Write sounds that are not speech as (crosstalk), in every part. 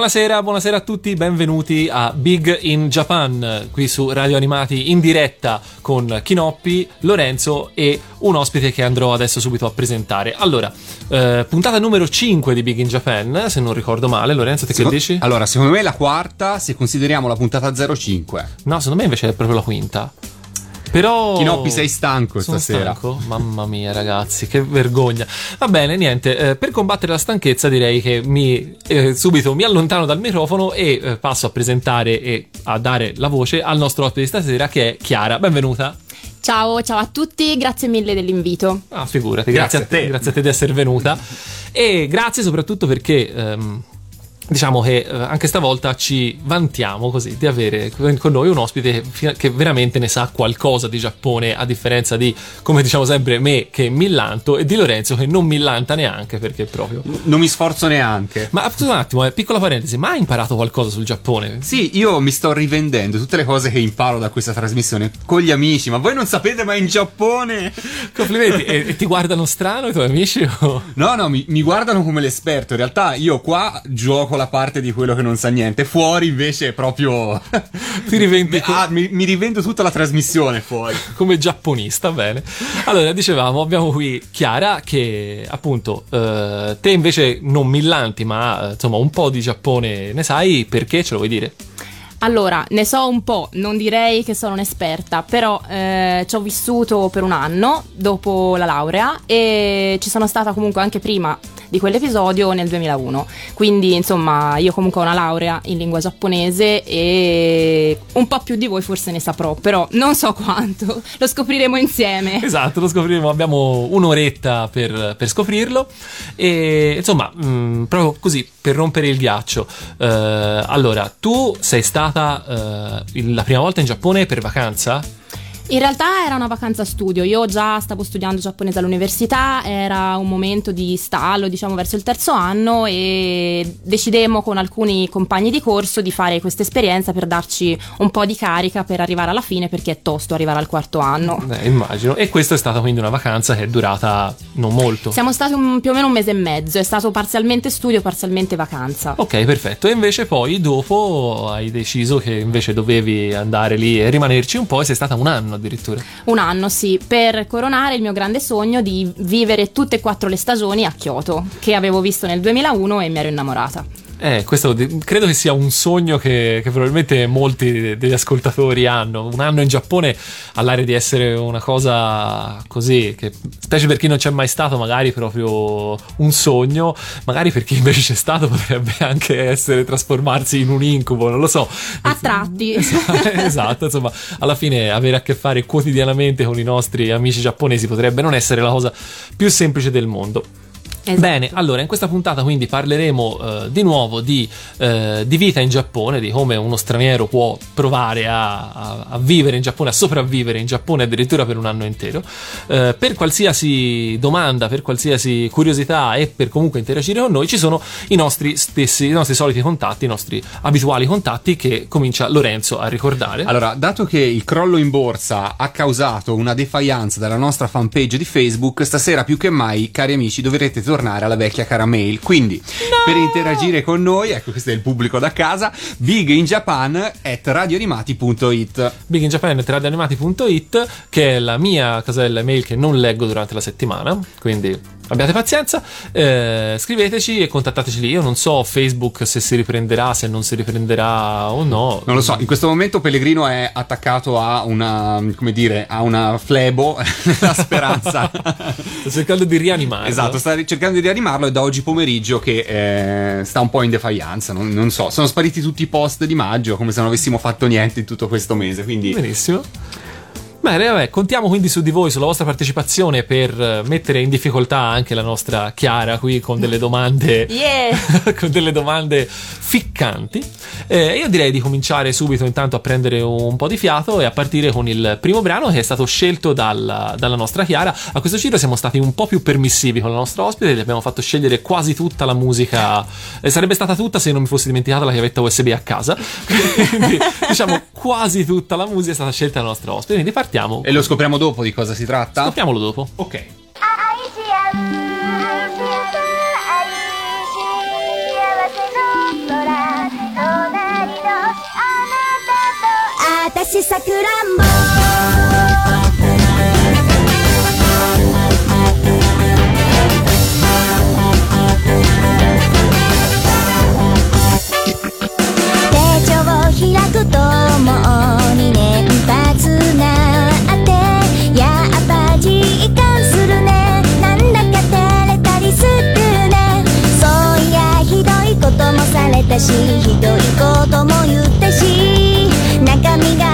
Buonasera, buonasera a tutti, benvenuti a Big in Japan, qui su Radio Animati in diretta con Kinoppi, Lorenzo e un ospite che andrò adesso subito a presentare. Allora, eh, puntata numero 5 di Big in Japan, se non ricordo male, Lorenzo, te Secondo- che dici? Allora, secondo me è la quarta se consideriamo la puntata 05. No, secondo me invece è proprio la quinta. Però. Kinoppi, sei stanco Sono stasera. stanco? Mamma mia, ragazzi, che vergogna. Va bene, niente. eh, per combattere la stanchezza, direi che mi eh, subito mi allontano dal microfono e eh, passo a presentare e a dare la voce al nostro ospite di stasera, che è Chiara. Benvenuta. Ciao, ciao a tutti, grazie mille dell'invito. Ah, figurati, grazie, Grazie a te. Grazie a te di essere venuta. E grazie soprattutto perché. ehm, Diciamo che eh, anche stavolta ci vantiamo così di avere con noi un ospite che veramente ne sa qualcosa di Giappone, a differenza di, come diciamo sempre, me che millanto e di Lorenzo che non millanta neanche perché proprio. Non mi sforzo neanche. Ma un attimo, eh, piccola parentesi, ma hai imparato qualcosa sul Giappone? Sì, io mi sto rivendendo tutte le cose che imparo da questa trasmissione con gli amici, ma voi non sapete mai in Giappone? (laughs) Complimenti, e, e ti guardano strano i tuoi amici? o- No, no, mi, mi guardano come l'esperto. In realtà io qua gioco la parte di quello che non sa niente. Fuori invece è proprio... (laughs) Ti rivendi (laughs) ah, mi, mi rivendo tutta la trasmissione fuori. (laughs) come giapponista, bene. Allora, dicevamo, abbiamo qui Chiara che appunto eh, te invece non millanti, ma eh, insomma un po' di Giappone ne sai, perché ce lo vuoi dire? Allora, ne so un po', non direi che sono un'esperta, però eh, ci ho vissuto per un anno dopo la laurea e ci sono stata comunque anche prima di quell'episodio nel 2001. Quindi, insomma, io comunque ho una laurea in lingua giapponese e un po' più di voi forse ne saprò, però non so quanto, lo scopriremo insieme. Esatto, lo scopriremo, abbiamo un'oretta per, per scoprirlo e insomma, mh, proprio così, per rompere il ghiaccio. eh, allora, tu sei stata il- la prima volta in Giappone per vacanza? In realtà era una vacanza studio, io già stavo studiando giapponese all'università, era un momento di stallo, diciamo verso il terzo anno e decidemmo con alcuni compagni di corso di fare questa esperienza per darci un po' di carica per arrivare alla fine perché è tosto arrivare al quarto anno. Eh, immagino. E questa è stata quindi una vacanza che è durata non molto. Siamo stati un- più o meno un mese e mezzo, è stato parzialmente studio, parzialmente vacanza. Ok, perfetto. E invece poi dopo hai deciso che invece dovevi andare lì e rimanerci un po' e sei stata un anno addirittura. Un anno, sì, per coronare il mio grande sogno di vivere tutte e quattro le stagioni a Kyoto, che avevo visto nel 2001 e mi ero innamorata. Eh, questo credo che sia un sogno che, che probabilmente molti de- degli ascoltatori hanno. Un anno in Giappone ha l'aria di essere una cosa così, che, specie per chi non c'è mai stato, magari proprio un sogno, magari per chi invece c'è stato potrebbe anche essere trasformarsi in un incubo, non lo so. A tratti. (laughs) esatto, insomma, alla fine avere a che fare quotidianamente con i nostri amici giapponesi potrebbe non essere la cosa più semplice del mondo. Esatto. Bene, allora in questa puntata quindi parleremo eh, di nuovo di, eh, di vita in Giappone, di come uno straniero può provare a, a- a vivere in Giappone, a sopravvivere in Giappone addirittura per un anno intero. Eh, per qualsiasi domanda, per qualsiasi curiosità e per comunque interagire con noi ci sono i nostri stessi, i nostri soliti contatti, i nostri abituali contatti che comincia Lorenzo a ricordare. Allora, dato che il crollo in borsa ha causato una defiance dalla nostra fanpage di Facebook, stasera più che mai, cari amici, dovrete tornare alla vecchia cara mail. Quindi, per interagire con noi, ecco, questo è il pubblico da casa, biginjapan at radioanimati.it. biginjapan.radioanimati.it che è la mia casella email che non leggo durante la settimana quindi abbiate pazienza eh, scriveteci e contattateci lì io non so Facebook se si riprenderà se non si riprenderà o no Non lo so, in questo momento Pellegrino è attaccato a una, come dire, a una flebo, (laughs) la speranza. (laughs) sto cercando di rianimare Esatto, sta cercando di rianimarlo e da oggi pomeriggio che eh, sta un po' in defianza, non, non so, sono spariti tutti i post di maggio come se non avessimo fatto niente in tutto questo mese, quindi benissimo Bene, vabbè, contiamo quindi su di voi, sulla vostra partecipazione per eh, mettere in difficoltà anche la nostra Chiara qui con delle domande Yeah! (laughs) con delle domande ficcanti. Eh, io direi di cominciare subito intanto a prendere un po' di fiato e a partire con il primo brano che è stato scelto dalla, dalla nostra Chiara. A questo giro siamo stati un po' più permissivi con la nostra ospite, gli abbiamo fatto scegliere quasi tutta la musica. Eh, sarebbe stata tutta se non mi fossi dimenticata la chiavetta USB a casa. (laughs) Quindi diciamo quasi tutta la musica è stata scelta dalla nostra ospite. Quindi partiamo partiamo. E lo scopriamo dopo di cosa si tratta? Scopriamolo dopo. Ok. Adesso sakurambo todo たしひどいことも言ったし中身が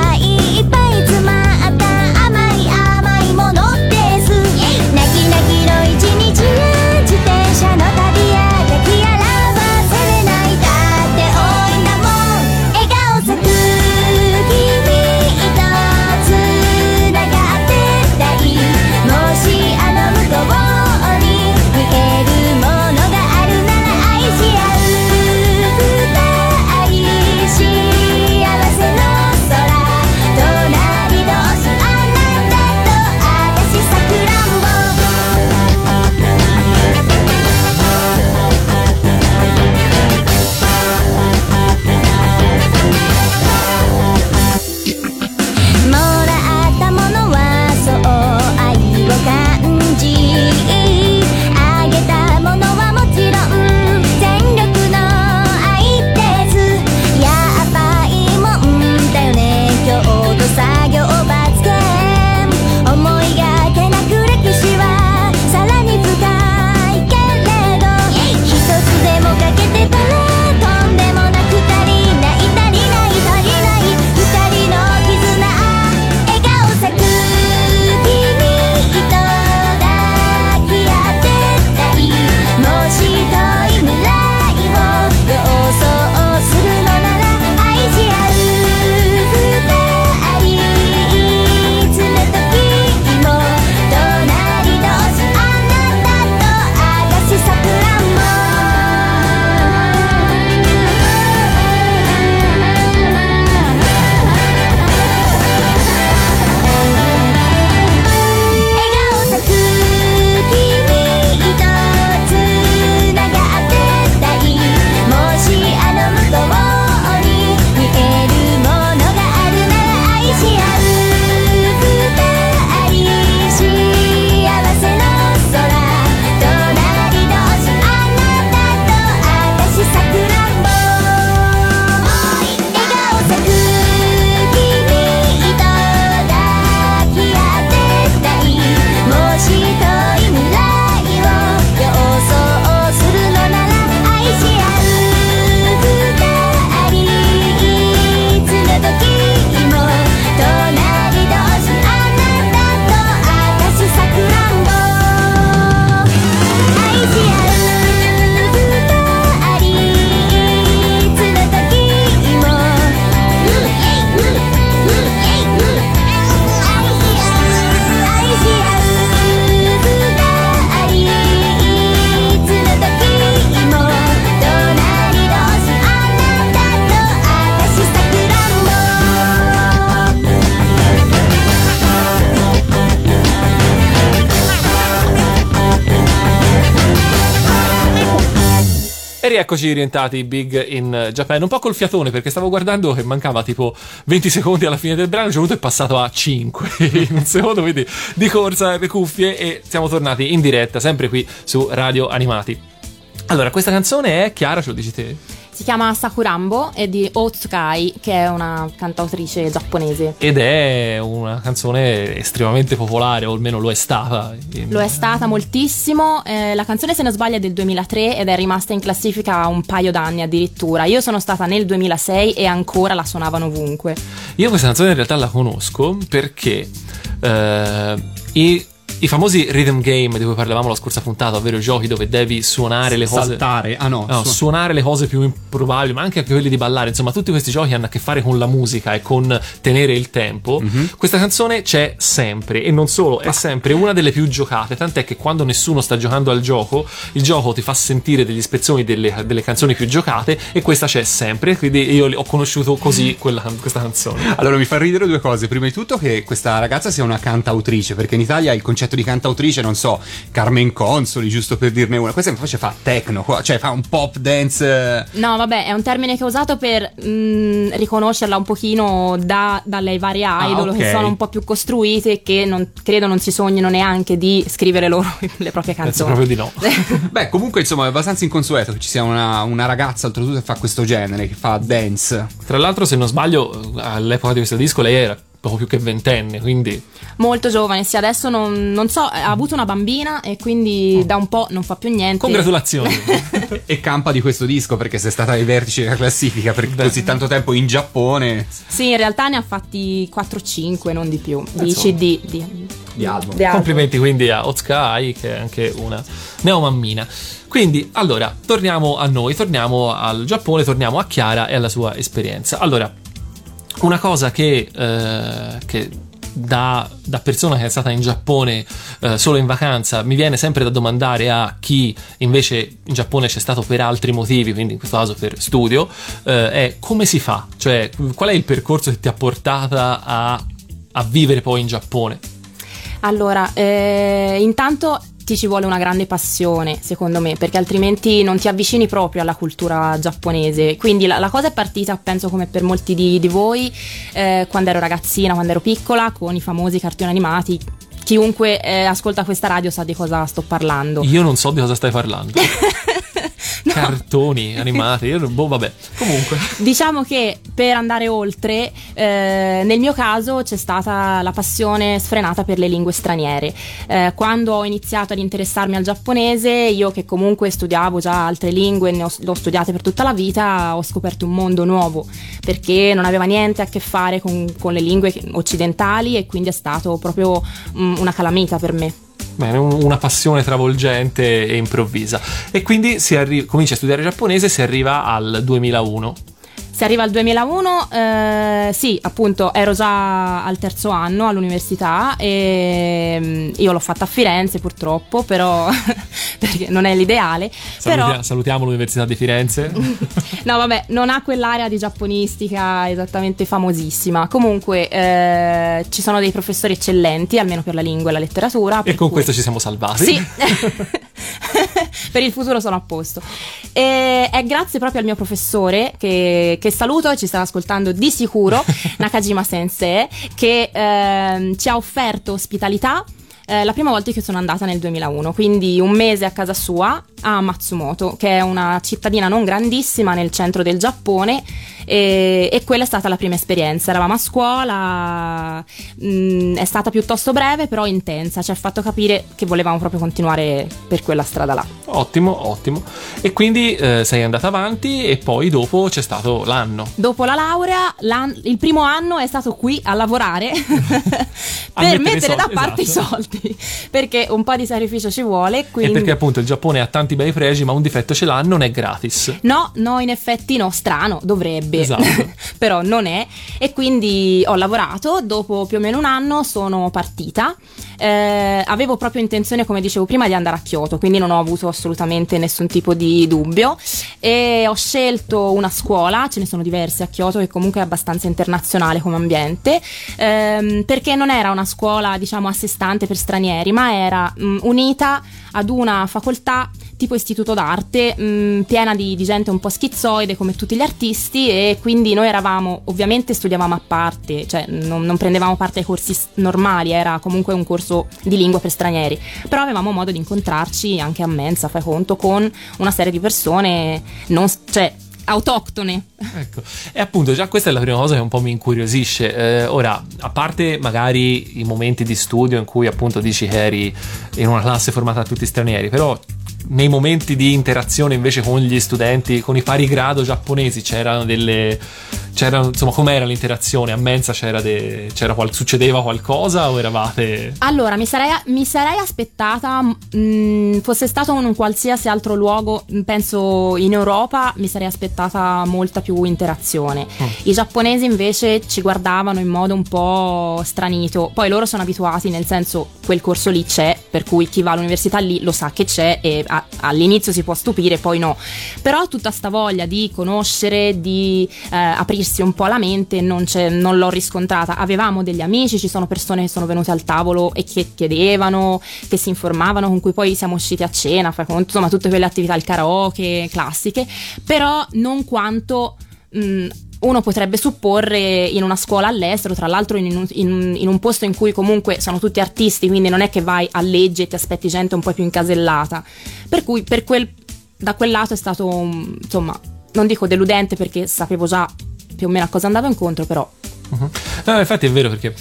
E rieccoci rientrati big in Japan, un po' col fiatone perché stavo guardando che mancava tipo 20 secondi alla fine del brano, il è passato a 5 (laughs) in un secondo, quindi di corsa le cuffie e siamo tornati in diretta, sempre qui su Radio Animati. Allora, questa canzone è Chiara, ce lo dici te? Si chiama Sakurambo è di Otsukai, che è una cantautrice giapponese. Ed è una canzone estremamente popolare, o almeno lo è stata. Lo è stata moltissimo. eh, la canzone, se non sbaglio, è del 2003 ed è rimasta in classifica un paio d'anni addirittura. Io sono stata nel 2006 e ancora la suonavano ovunque. Io questa canzone in realtà la conosco perché eh, i, i famosi rhythm game di cui parlavamo la scorsa puntata, ovvero giochi dove devi suonare le cose. Saltare. Ah no. No, su- suonare le cose più improbabili, ma anche quelli di ballare. Insomma, tutti questi giochi hanno a che fare con la musica e con tenere il tempo. Mhm. Questa canzone c'è sempre e non solo, è sempre una delle più giocate. Tant'è che quando nessuno sta giocando al gioco, il gioco ti fa sentire degli spezzoni delle, delle canzoni più giocate e questa c'è sempre. Quindi io ho conosciuto così quella- questa canzone. Allora mi fa ridere due cose. Prima di tutto che questa ragazza sia una cantautrice, perché in Italia il concetto concetto di cantautrice, non so, Carmen Consoli, giusto per dirne una. Questa invece fa techno, cioè fa un pop dance. eh, No, vabbè, è un termine che ho usato per mh, riconoscerla un pochino da- dalle varie Ah, idol ok. che sono un po' più costruite e che non, credo non si sognino neanche di scrivere loro (laughs) le proprie Penso canzoni. proprio di no. (laughs) Beh, comunque, insomma, è abbastanza inconsueto che ci sia una, una ragazza, oltretutto, che fa questo genere, che fa dance. Tra l'altro, se non sbaglio, all'epoca di questo disco lei era poco più che ventenne, quindi Molto giovane, sì, adesso non, non so, ha avuto una bambina e quindi da un po' non fa più niente. congratulazioni. (laughs) e campa di questo disco perché sei stata ai vertici della classifica per Beh. così tanto tempo in Giappone. Sì, in realtà ne ha fatti 4-5, non di più, di. CD. Di, Di album. di album. Complimenti quindi a Otsukai che è anche una neomammina. Quindi, allora, torniamo a noi, torniamo al Giappone, torniamo a Chiara e alla sua esperienza. Allora, una cosa che, eh, che da, da persona che è stata in Giappone eh, solo in vacanza mi viene sempre da domandare a chi invece in Giappone c'è stato per altri motivi, quindi in questo caso per studio, eh, è come si fa? Cioè, qual è il percorso che ti ha portata a, a vivere poi in Giappone? Allora, eh, intanto ti ci vuole una grande passione, secondo me, perché altrimenti non ti avvicini proprio alla cultura giapponese. Quindi la, la cosa è partita, penso come per molti di, di voi, eh, quando ero ragazzina, quando ero piccola, con i famosi cartoni animati. Chiunque eh, ascolta questa radio sa di cosa sto parlando. Io non so di cosa stai parlando. (laughs) Cartoni (laughs) animati, io, boh, vabbè. Comunque, Diciamo che per andare oltre, eh, nel mio caso c'è stata la passione sfrenata per le lingue straniere. Eh, quando ho iniziato ad interessarmi al giapponese, io che comunque studiavo già altre lingue, ne ho, le ho studiate per tutta la vita, ho scoperto un mondo nuovo perché non aveva niente a che fare con, con le lingue occidentali e quindi è stato proprio mm, una calamita per me. Bene, un- una passione travolgente e improvvisa. E quindi arri- comincia a studiare giapponese e si arriva al 2001. Si arriva al 2001, eh, sì, appunto ero già al terzo anno all'università e mm, io l'ho fatta a Firenze purtroppo, però (laughs) perché non è l'ideale. Salutia- Però, Salutiamo l'Università di Firenze. (laughs) no, vabbè, non ha quell'area di giapponistica esattamente famosissima. Comunque eh, ci sono dei professori eccellenti, almeno per la lingua e la letteratura. e con cui- questo ci siamo salvati. Sì, (laughs) (laughs) per il futuro sono a posto. E è grazie proprio al mio professore che, che saluto e ci sta ascoltando di sicuro, (laughs) Nakajima Sensei, che ehm, ci ha offerto ospitalità. eh, la prima volta che sono andata nel 2001, quindi un mese a casa sua a Matsumoto, che è una cittadina non grandissima nel centro del Giappone, e, e quella è stata la prima esperienza. Eravamo a scuola, mh, è stata piuttosto breve, però intensa, ci ha fatto capire che volevamo proprio continuare per quella strada là. Ottimo, ottimo. E quindi eh, sei andata avanti e poi dopo c'è stato l'anno. Dopo la laurea, il primo anno è stato qui a lavorare (laughs) (laughs) A per mettere mettere da soldi, parte esatto. i soldi, perché un po' di sacrificio ci vuole. E Quindi... perché appunto il Giappone ha tanti bei pregi, ma un difetto ce l'ha, non è gratis. No, no, in effetti no, strano, dovrebbe, Esatto. (laughs) però non è. E quindi ho lavorato, dopo più o meno un anno sono partita. Eh, avevo proprio intenzione, come dicevo prima, di andare a Kyoto, quindi non ho avuto assolutamente nessun tipo di dubbio. E ho scelto una scuola, ce ne sono diverse a Kyoto, che comunque è abbastanza internazionale come ambiente, ehm, perché non era una scuola, diciamo, a sé stante per stranieri, ma era mh, unita ad una facoltà tipo istituto d'arte, mh, piena di, di gente un po' schizzoide come tutti gli artisti e quindi noi eravamo, ovviamente studiavamo a parte, cioè non, non prendevamo parte ai corsi normali, era comunque un corso di lingua per stranieri, però avevamo modo di incontrarci anche a mensa, fai conto, con una serie di persone non, cioè, autoctone. Ecco, e appunto già questa è la prima cosa che un po' mi incuriosisce. Eh, ora, a parte magari i momenti di studio in cui appunto dici che eri in una classe formata da tutti stranieri, però nei momenti di interazione invece con gli studenti, con i pari grado giapponesi, c'erano delle... C'erano, insomma, com'era l'interazione? A mensa c'era, de- c'era qual- succedeva qualcosa o eravate... Allora, mi sarei, mi sarei aspettata, mh, fosse stato in un qualsiasi altro luogo, mh, penso in Europa, mi sarei aspettata molta più interazione. I giapponesi invece ci guardavano in modo un po' stranito, poi loro sono abituati, nel senso quel corso lì c'è, per cui chi va all'università lì lo sa che c'è e all'inizio si può stupire, poi no. Però tutta sta voglia di conoscere, di eh, aprirsi un po' alla mente, non, non l'ho riscontrata. Avevamo degli amici, ci sono persone che sono venute al tavolo e che chiedevano, che si informavano, con cui poi siamo usciti a cena, insomma tutte quelle attività, il karaoke classiche, però non quanto mh, uno potrebbe supporre in una scuola all'estero, tra l'altro in un, in- in un posto in cui comunque sono tutti artisti, quindi non è che vai a legge e ti aspetti gente un po' più incasellata. Per cui per quel- da quel lato è stato, insomma, non dico deludente perché sapevo già più o meno a cosa andavo incontro, però Mhm. No, infatti è vero perché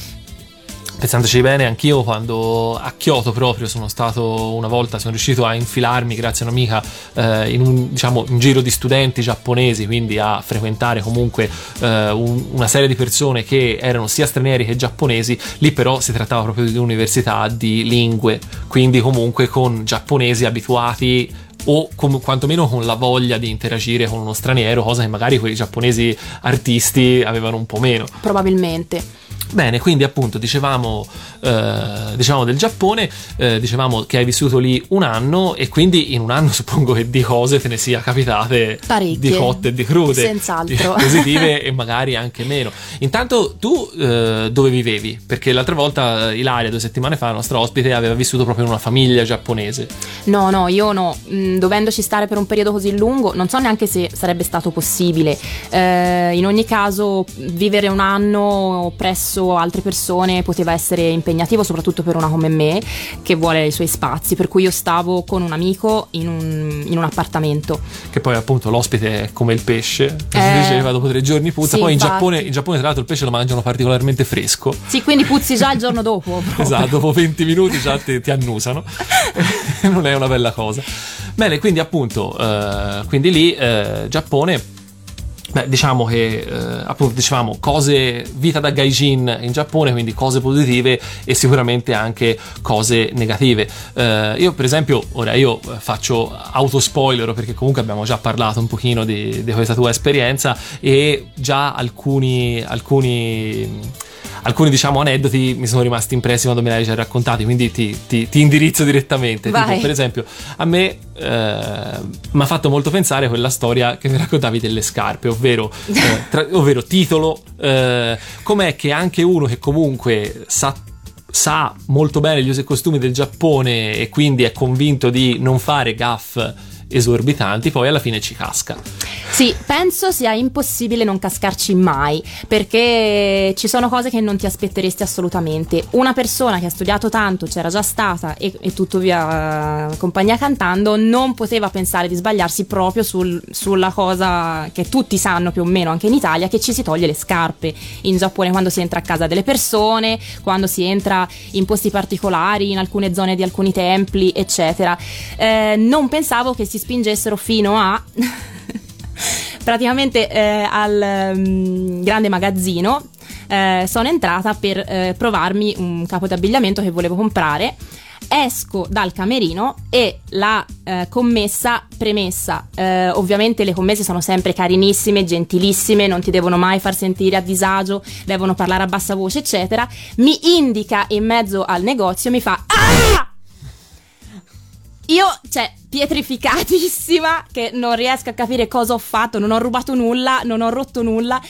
pensandoci bene, anch'io quando a Kyoto proprio sono stato una volta, sono riuscito a infilarmi grazie a un'amica eh, in un diciamo, un giro di studenti giapponesi, quindi a frequentare comunque eh, un- una serie di persone che erano sia stranieri che giapponesi, lì però si trattava proprio di un'università di lingue, quindi comunque con giapponesi abituati o com- quantomeno con la voglia di interagire con uno straniero, cosa che magari quei giapponesi artisti avevano un po' meno. probabilmente. Bene, quindi appunto dicevamo, eh, dicevamo del Giappone, eh, dicevamo che hai vissuto lì un anno e quindi in un anno (laughs) suppongo che di cose te ne sia capitate Parecchie. di cotte e di crude, Senz'altro. di positive (laughs) e magari anche meno. Intanto tu eh, dove vivevi? Perché l'altra volta eh, Ilaria, due settimane fa, la nostra ospite, aveva vissuto proprio in una famiglia giapponese. No, no, io no, Mm, dovendoci stare per un periodo così lungo, non so neanche se sarebbe stato possibile. Eh, in ogni caso, vivere un anno presso altre persone poteva essere impegnativo, soprattutto per una come me, che vuole i suoi spazi. Per cui io stavo con un amico in un, in un appartamento. Che poi appunto l'ospite è come il pesce, che si Eh, diceva dopo tre giorni puzza. sì, poi in. Giappone, in Giappone tra l'altro il pesce lo mangiano particolarmente fresco. Sì, quindi puzzi già il giorno dopo. (laughs) Esatto, dopo 20 minuti già ti, ti annusano. (laughs) non è una bella cosa. Bene, quindi appunto, eh, quindi lì eh, Giappone. Beh, diciamo che eh, appunto dicevamo cose vita da gaijin in Giappone, quindi cose positive e sicuramente anche cose negative. Eh, io, per esempio, ora io faccio autospoiler perché comunque abbiamo già parlato un pochino di, di questa tua esperienza e già alcuni, alcuni alcuni diciamo aneddoti mi sono rimasti impressi quando me li hai già raccontati quindi ti, ti- ti indirizzo direttamente. Tipo, per esempio a me eh, mi ha fatto molto pensare quella storia che mi raccontavi delle scarpe ovvero, (laughs) eh, tra- ovvero titolo eh, com'è che anche uno che comunque sa sa molto bene gli usi e costumi del Giappone e quindi è convinto di non fare gaff esorbitanti poi alla fine ci casca Sì, penso sia impossibile non cascarci mai, perché ci sono cose che non ti aspetteresti assolutamente. Una persona che ha studiato tanto, c'era già stata e, e tutto via eh, compagnia cantando, non poteva pensare di sbagliarsi proprio sul- sulla cosa che tutti sanno più o meno anche in Italia, che ci si toglie le scarpe. In Giappone quando si entra a casa delle persone, quando si entra in posti particolari, in alcune zone di alcuni templi, eccetera. Eh, non pensavo che si spingessero fino a (laughs) praticamente eh, al mm, grande magazzino eh, sono entrata per eh, provarmi un capo d'abbigliamento che volevo comprare. Esco dal camerino e la eh, commessa premessa eh, ovviamente le commesse sono sempre carinissime gentilissime non ti devono mai far sentire a disagio devono parlare a bassa voce eccetera. Mi indica in mezzo al negozio mi fa ah io, cioè, pietrificatissima, che non riesco a capire cosa ho fatto, non ho rubato nulla, non ho rotto nulla.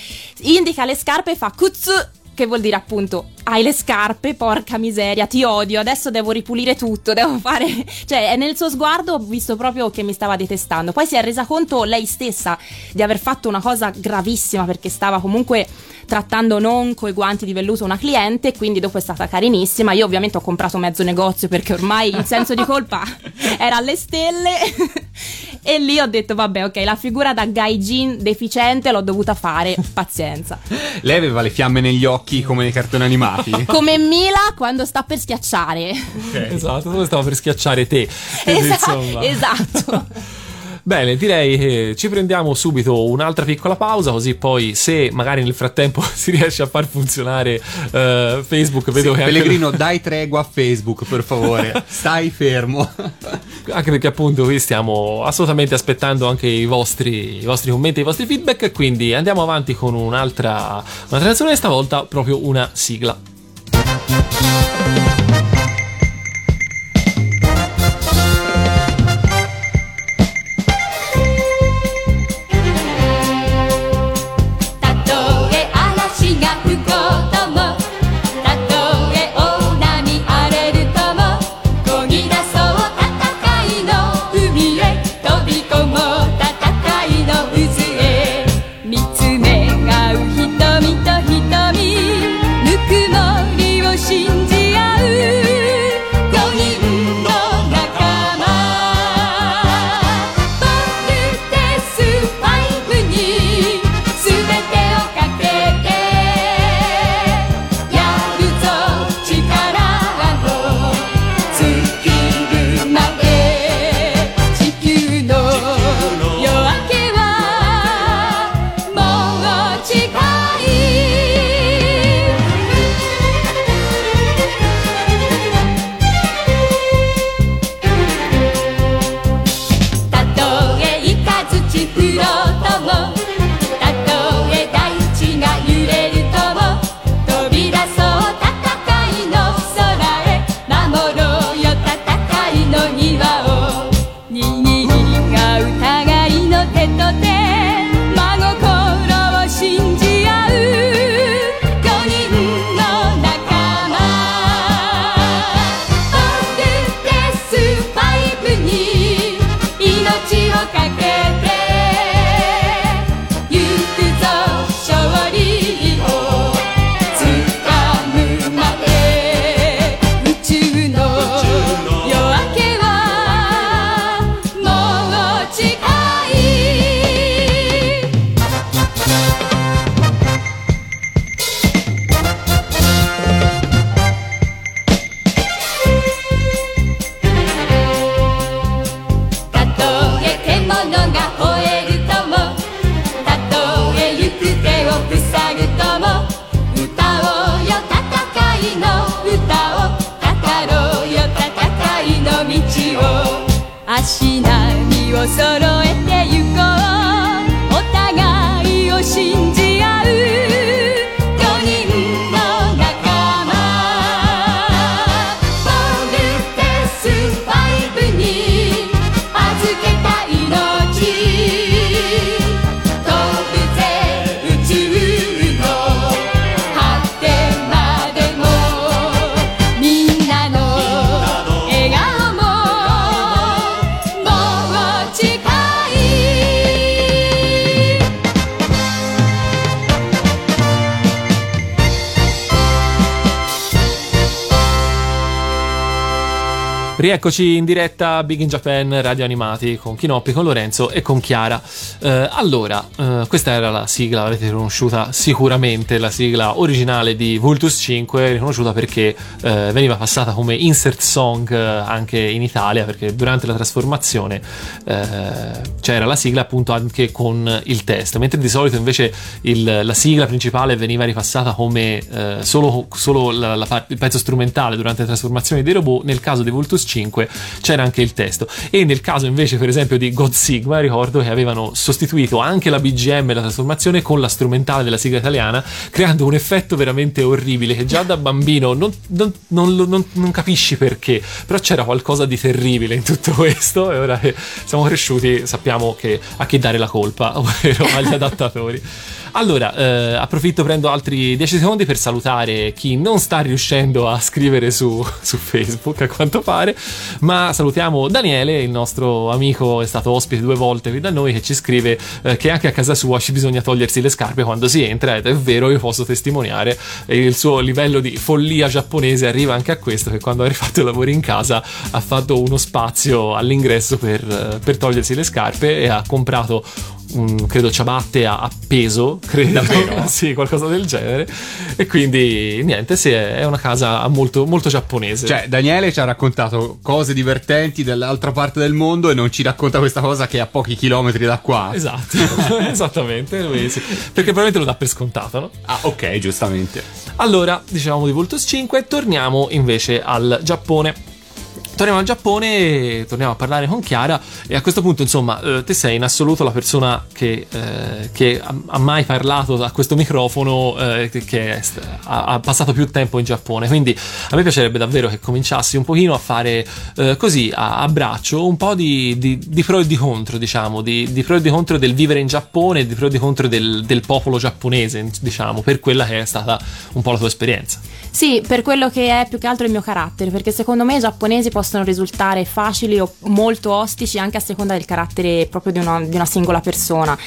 Indica le scarpe e fa kutsu, che vuol dire appunto, hai le scarpe, porca miseria, ti odio, adesso devo ripulire tutto, devo (laughs) fare... Cioè, è nel suo sguardo ho visto proprio che mi stava detestando. Poi si è resa conto lei stessa di aver fatto una cosa gravissima, perché stava comunque trattando non coi guanti di velluto una cliente, quindi dopo è stata carinissima. Io ovviamente ho comprato mezzo negozio perché ormai il senso di colpa (laughs) era alle stelle. E lì ho detto, vabbè, ok, la figura da gaijin deficiente l'ho dovuta fare, (laughs) pazienza. Lei aveva le fiamme negli occhi come nei cartoni animati. (laughs) Come Mila quando sta per schiacciare. esatto dove stavo per schiacciare te Esa- esatto. (laughs) Bene, direi che ci prendiamo subito un'altra piccola pausa, così poi se magari nel frattempo (laughs) si riesce a far funzionare eh, Facebook, vedo che anche- Pellegrino, (laughs) dai tregua a Facebook, per favore. Stai fermo. (laughs) anche perché appunto qui stiamo assolutamente aspettando anche i vostri, i vostri commenti, i vostri feedback, quindi andiamo avanti con un'altra, un'altra canzone, stavolta proprio una sigla. Rieccoci in diretta Big in Japan Radio Animati con Kinoppi, con Lorenzo e con Chiara. Eh, allora, eh, questa era la sigla, l'avrete riconosciuta sicuramente, la sigla originale di Vultus 5, riconosciuta perché eh, veniva passata come insert song eh, anche in Italia, perché durante la trasformazione eh, c'era la sigla appunto anche con il testo, mentre di solito invece il- la sigla principale veniva ripassata come eh, solo, solo la- la il pezzo strumentale durante le trasformazioni dei robot, nel caso di Vultus 5 c'era anche il testo. E nel caso invece per esempio di God Sigma ricordo che avevano sostituito anche la BGM e la trasformazione con la strumentale della sigla italiana creando un effetto veramente orribile che già da bambino non, non- non- non capisci perché però c'era qualcosa di terribile in tutto questo e ora che siamo cresciuti sappiamo che a chi dare la colpa (laughs) ovvero agli adattatori allora, eh, approfitto, prendo altri 10 secondi per salutare chi non sta riuscendo a scrivere su, (laughs) su Facebook, a quanto pare, ma salutiamo Daniele, il nostro amico, è stato ospite due volte qui da noi, che ci scrive eh, che anche a casa sua ci bisogna togliersi le scarpe quando si entra, ed è vero, io posso testimoniare, il suo livello di follia giapponese arriva anche a questo, che quando ha rifatto i lavori in casa ha fatto uno spazio all'ingresso per, eh, per togliersi le scarpe e ha comprato un, credo ciabatte a, a peso, credo. (laughs) (laughs) sì, qualcosa del genere. E quindi niente, sì, è è una casa molto, molto giapponese. Cioè, Daniele ci ha raccontato cose divertenti dall'altra parte del mondo e non ci racconta questa cosa che è a pochi chilometri da qua. Esatto, (laughs) esattamente, lui sì. perché probabilmente lo dà per scontato, no? Ah, ok, giustamente. Allora, dicevamo di Voltus 5, torniamo invece al Giappone. Torniamo al Giappone, torniamo a parlare con Chiara e a questo punto insomma eh, te sei in assoluto la persona che, eh, che ha, mai parlato a questo microfono eh, che- è ha, passato più tempo in Giappone, quindi a me piacerebbe davvero che cominciassi un pochino a fare eh, così a, a braccio un po' di, di- di pro e di contro diciamo, di, di pro e di contro del vivere in Giappone di pro e di contro del, del popolo giapponese diciamo, per quella che è stata un po' la tua esperienza. Sì, per quello che è più che altro il mio carattere, perché secondo me i giapponesi possono risultare facili o molto ostici anche a seconda del carattere proprio di una, di una singola persona.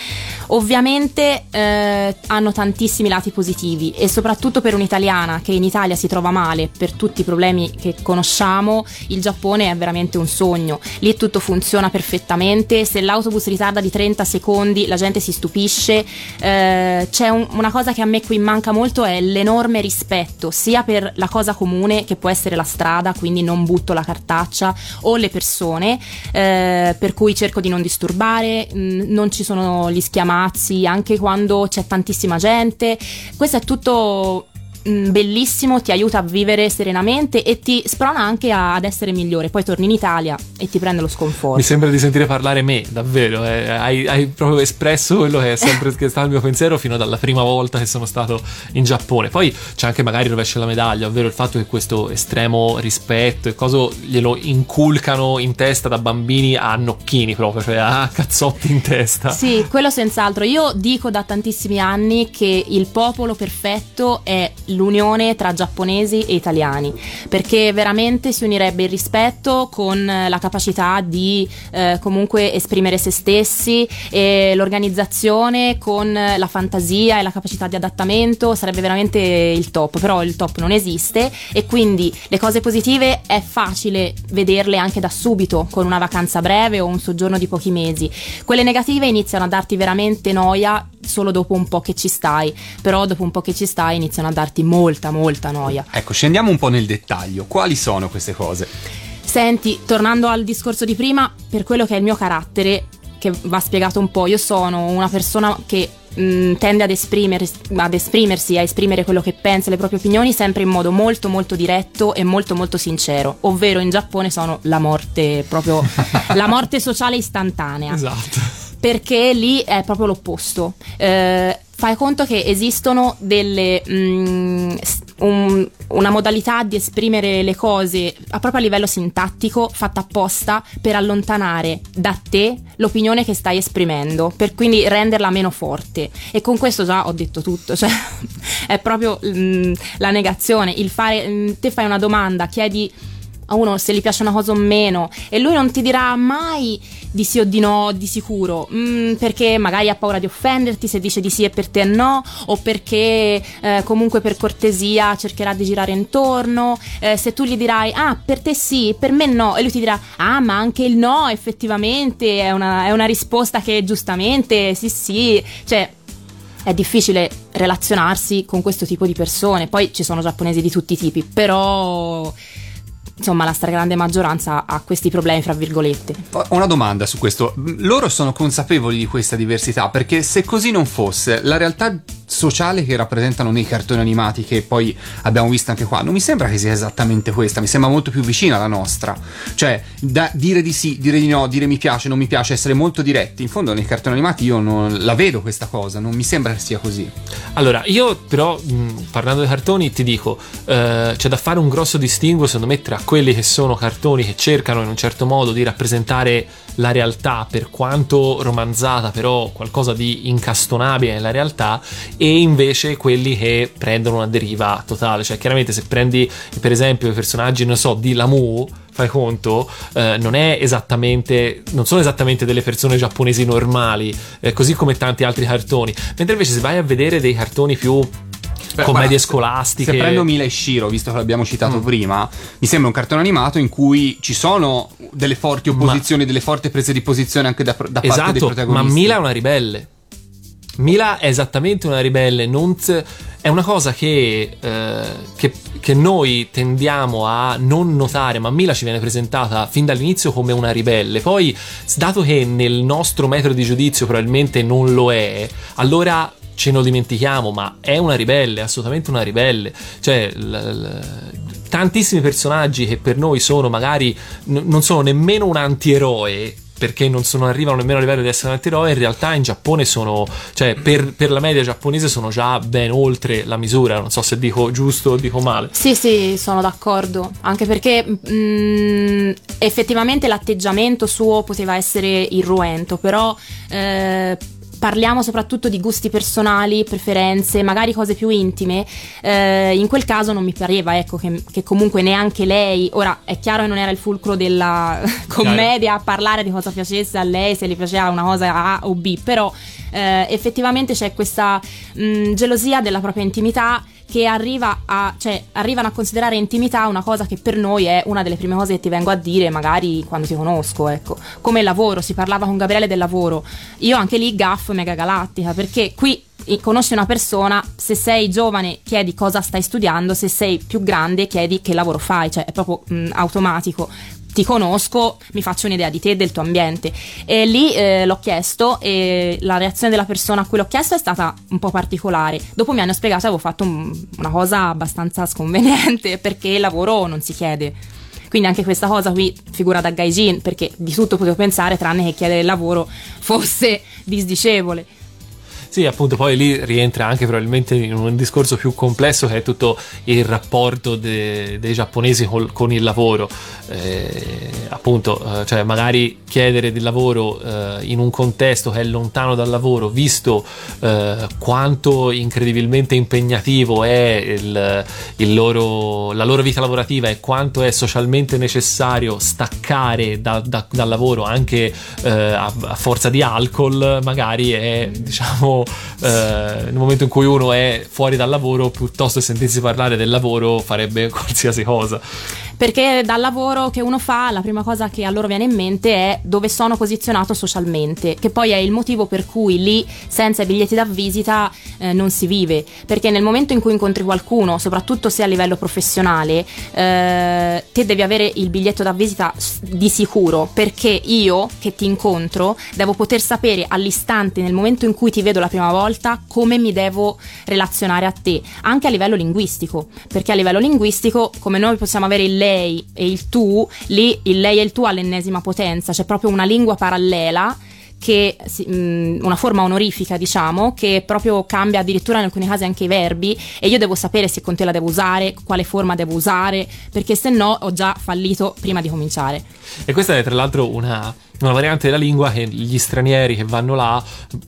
Ovviamente eh, hanno tantissimi lati positivi e soprattutto per un'italiana che in Italia si trova male per tutti i problemi che conosciamo, il Giappone è veramente un sogno. Lì tutto funziona perfettamente, se l'autobus ritarda di 30 secondi la gente si stupisce. Eh, c'è un- una cosa che a me qui manca molto è l'enorme rispetto sia per la cosa comune che può essere la strada, quindi non butto la cartaccia o le persone, eh, per cui cerco di non disturbare, mh, non ci sono gli schiamazzi anche quando c'è tantissima gente. Questo è tutto mh, bellissimo, ti aiuta a vivere serenamente e ti sprona anche a- ad essere migliore. Poi torni in Italia e ti prende lo sconforto. Mi sembra di sentire parlare me, davvero. eh, hai, hai proprio espresso quello che è sempre (laughs) che è stato il mio pensiero fino dalla prima volta che sono stato in Giappone. Poi c'è anche magari il rovescio della medaglia, ovvero il fatto che questo estremo rispetto e cosa glielo inculcano in testa da bambini a nocchini proprio, cioè a cazzotti in testa. Sì, quello senz'altro. Io dico da tantissimi anni che il popolo perfetto è l'unione tra giapponesi e italiani, perché veramente si unirebbe il rispetto con la capacità di eh, comunque esprimere se stessi e l'organizzazione con la fantasia e la capacità di adattamento sarebbe veramente il top, però il top non esiste e quindi le cose positive è facile vederle anche da subito con una vacanza breve o un soggiorno di pochi mesi. Quelle negative iniziano a darti veramente noia solo dopo un po' che ci stai, però dopo un po' che ci stai iniziano a darti molta molta noia. Ecco, scendiamo un po' nel dettaglio. Quali sono queste cose? Senti, tornando al discorso di prima, per quello che è il mio carattere, che va spiegato un po', io sono una persona che mh, tende ad, esprimer- ad esprimersi, a esprimere quello che pensa, le proprie opinioni sempre in modo molto molto diretto e molto molto sincero, ovvero in Giappone sono la morte proprio (laughs) la morte sociale istantanea Esatto. perché lì è proprio l'opposto. Eh, fai conto che esistono delle mm, s- un- una modalità di esprimere le cose a proprio a livello sintattico fatta apposta per allontanare da te l'opinione che stai esprimendo, per quindi renderla meno forte. E con questo già ho detto tutto, (laughs) cioè è proprio mm, la negazione, il fare mm, te fai una domanda, chiedi a uno se gli piace una cosa o meno e lui non ti dirà mai di sì o di no di sicuro mm, perché magari ha paura di offenderti se dice di sì e per te no o perché eh, comunque per cortesia cercherà di girare intorno eh, se tu gli dirai ah per te sì per me no e lui ti dirà ah ma anche il no effettivamente è una, è una risposta che giustamente sì sì cioè è difficile relazionarsi con questo tipo di persone. Poi ci sono giapponesi di tutti i tipi, però insomma la stragrande maggioranza ha questi problemi, fra virgolette. Ho una domanda su questo. Loro sono consapevoli di questa diversità perché se così non fosse, la realtà sociale che rappresentano nei cartoni animati che poi abbiamo visto anche qua, non mi sembra che sia esattamente questa, mi sembra molto più vicina alla nostra. Cioè, dire di sì, dire di no, dire mi piace, non mi piace, essere molto diretti. In fondo nei cartoni animati io non la vedo questa cosa, non mi sembra che sia così. Allora, io però, mh, parlando dei cartoni, ti dico, eh, c'è da fare un grosso distinguo, secondo me, tra quelli che sono cartoni che cercano in un certo modo di rappresentare la realtà, per quanto romanzata, però qualcosa di incastonabile nella realtà, e invece quelli che prendono una deriva totale. Cioè, chiaramente, se prendi, per esempio, i personaggi, non so, di Lamu, fai conto, eh, non non sono esattamente delle persone giapponesi normali, eh, così come tanti altri cartoni. Mentre invece se vai a vedere dei cartoni più Beh, commedie guarda, scolastiche. Se prendo Mila e Shiro, visto che l'abbiamo citato Mm. prima, mi sembra un cartone animato in cui ci sono delle forti opposizioni, delle forti prese di posizione anche da, da parte dei Esatto, protagonisti. ma Mila è una ribelle. Mila è esattamente una ribelle, non t- è una cosa che, eh, che, che noi tendiamo a non notare, ma Mila ci viene presentata fin dall'inizio come una ribelle. Poi, dato che nel nostro metodo di giudizio probabilmente non lo è, allora ce lo dimentichiamo, ma è una ribelle, assolutamente una ribelle. Cioè, l- l- tantissimi personaggi che per noi sono magari n- non sono nemmeno un antieroe perché non sono, arrivano nemmeno a livello di essere un antieroe, in realtà in Giappone sono, cioè per, per la media giapponese sono già ben oltre la misura, non so se dico giusto o dico male. Sì, sì, sono d'accordo, anche perché mm, effettivamente l'atteggiamento suo poteva essere irruento, però eh, parliamo soprattutto di gusti personali, preferenze, magari cose più intime, eh, in quel caso non mi pareva ecco, che, che comunque neanche lei, ora è chiaro che non era il fulcro della (laughs) commedia a parlare di cosa piacesse a lei, se le piaceva una cosa A o B, però eh, effettivamente c'è questa mh, gelosia della propria intimità che arriva a, cioè, arrivano a considerare intimità una cosa che per noi è una delle prime cose che ti vengo a dire magari quando ti conosco, ecco. Come lavoro, si parlava con Gabriele del lavoro. Io anche lì gaff mega galattica, perché qui eh, conosci una persona, se sei giovane chiedi cosa stai studiando, se sei più grande chiedi che lavoro fai, cioè è proprio mh, automatico. Ti conosco, mi faccio un'idea di te e del tuo ambiente. E lì eh, l'ho chiesto e la reazione della persona a cui l'ho chiesto è stata un po' particolare. Dopo mi hanno spiegato che avevo fatto un- una cosa abbastanza sconveniente (laughs) perché il lavoro non si chiede. Quindi anche questa cosa qui figura da gaijin perché di tutto potevo pensare tranne che chiedere il lavoro fosse disdicevole. Sì, appunto, poi lì rientra anche probabilmente in un discorso più complesso che è tutto il rapporto de- dei giapponesi col- con il lavoro. Eh, appunto, eh, cioè magari chiedere del lavoro eh, in un contesto che è lontano dal lavoro, visto eh, quanto incredibilmente impegnativo è il, il loro, la loro vita lavorativa e quanto è socialmente necessario staccare da- da- dal lavoro anche eh, a, a forza di alcol, magari è diciamo eh, nel momento in cui uno è fuori dal lavoro, piuttosto che sentirsi parlare del lavoro, farebbe (laughs) qualsiasi cosa. Perché dal lavoro che uno fa, la prima cosa che a loro viene in mente è dove sono posizionato socialmente, che poi è il motivo per cui lì, senza i biglietti da visita, eh, non si vive. Perché nel momento in cui incontri qualcuno, soprattutto se a livello professionale, eh, te devi avere il biglietto da visita di sicuro, perché io che ti incontro devo poter sapere all'istante, nel momento in cui ti vedo la prima volta, come mi devo relazionare a te, anche a livello linguistico, perché a livello linguistico, come noi possiamo avere il lei e il tu, lì il lei e il tu all'ennesima potenza, c'è proprio una lingua parallela che mh, una forma onorifica diciamo che proprio cambia addirittura in alcuni casi anche i verbi e io devo sapere se con te la devo usare quale forma devo usare perché se no ho già fallito prima di cominciare. E questa è tra l'altro una, una variante della lingua che gli stranieri che vanno là,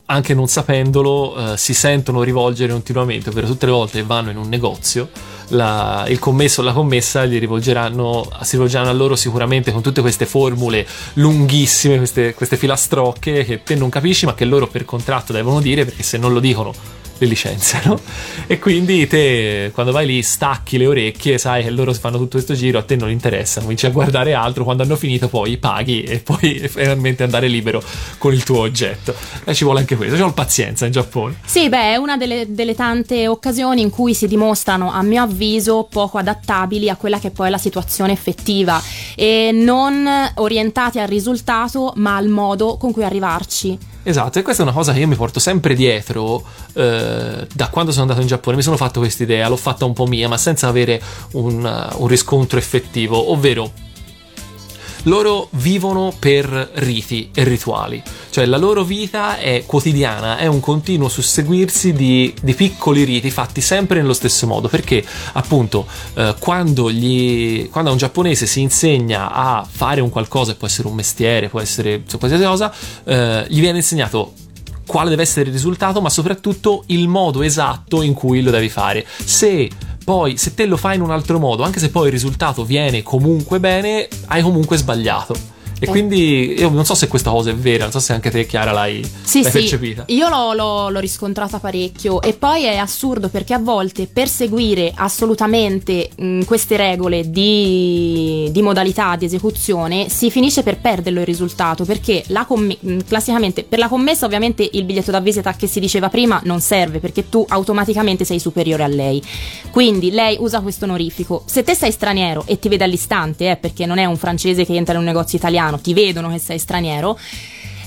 anche non sapendolo, eh, si sentono rivolgere continuamente, ovvero tutte le volte che vanno in un negozio, la- il commesso o la commessa gli rivolgeranno, si rivolgeranno a loro sicuramente con tutte queste formule lunghissime, queste, queste filastrocche che te non capisci ma che loro per contratto devono dire perché se non lo dicono le licenziano e quindi te quando vai lì stacchi le orecchie sai che loro fanno tutto questo giro a te non interessa cominci a guardare altro quando hanno finito poi paghi e poi (laughs) finalmente andare libero con il tuo oggetto. E ci vuole anche questo ci vuole pazienza in Giappone. Sì, beh, è una delle, delle tante occasioni in cui si dimostrano, a mio avviso, poco adattabili a quella che poi è la situazione effettiva e non orientati al risultato, ma al modo con cui arrivarci. Esatto, e questa è una cosa che io mi porto sempre dietro eh, da quando sono andato in Giappone. Mi sono fatto questa idea, l'ho fatta un po' mia, ma senza avere un, un riscontro effettivo, ovvero loro vivono per riti e rituali, cioè la loro vita è quotidiana, è un continuo susseguirsi di, di piccoli riti fatti sempre nello stesso modo, perché appunto eh, quando, gli, quando a un giapponese si insegna a fare un qualcosa, può essere un mestiere, può essere qualsiasi cosa, eh, gli viene insegnato quale deve essere il risultato, ma soprattutto il modo esatto in cui lo devi fare. Se poi, se te lo fai in un altro modo, anche se poi il risultato viene comunque bene, hai comunque sbagliato. E quindi io non so se questa cosa è vera, non so se anche te, Chiara, l'hai, Sì, l'hai sì, percepita. io l'ho, l'ho- l'ho riscontrata parecchio. E poi è assurdo perché a volte per seguire assolutamente mh, queste regole di, di modalità di esecuzione si finisce per perderlo il risultato perché la comm- mh, classicamente per la commessa ovviamente il biglietto da visita che si diceva prima non serve perché tu automaticamente sei superiore a lei. Quindi lei usa questo onorifico. Se te sei straniero e ti vede all'istante eh, perché non è un francese che entra in un negozio italiano ti vedono che sei straniero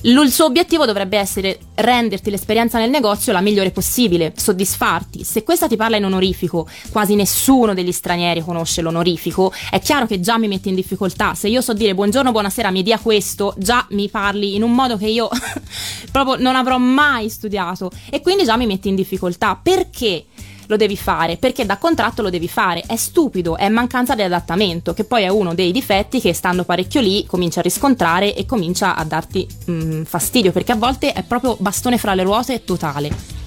Il suo obiettivo dovrebbe essere renderti l'esperienza nel negozio la migliore possibile, soddisfarti. Se questa ti parla in onorifico, quasi nessuno degli stranieri conosce l'onorifico, è chiaro che già mi metti in difficoltà. Se io so dire buongiorno, buonasera, mi dia questo, già mi parli in un modo che io (laughs) proprio non avrò mai studiato e quindi già mi metti in difficoltà. Perché? Lo devi fare perché da contratto lo devi fare. È stupido, è mancanza di adattamento, che poi è uno dei difetti che stando parecchio lì comincia a riscontrare e comincia a darti mm, fastidio perché a volte è proprio bastone fra le ruote totale.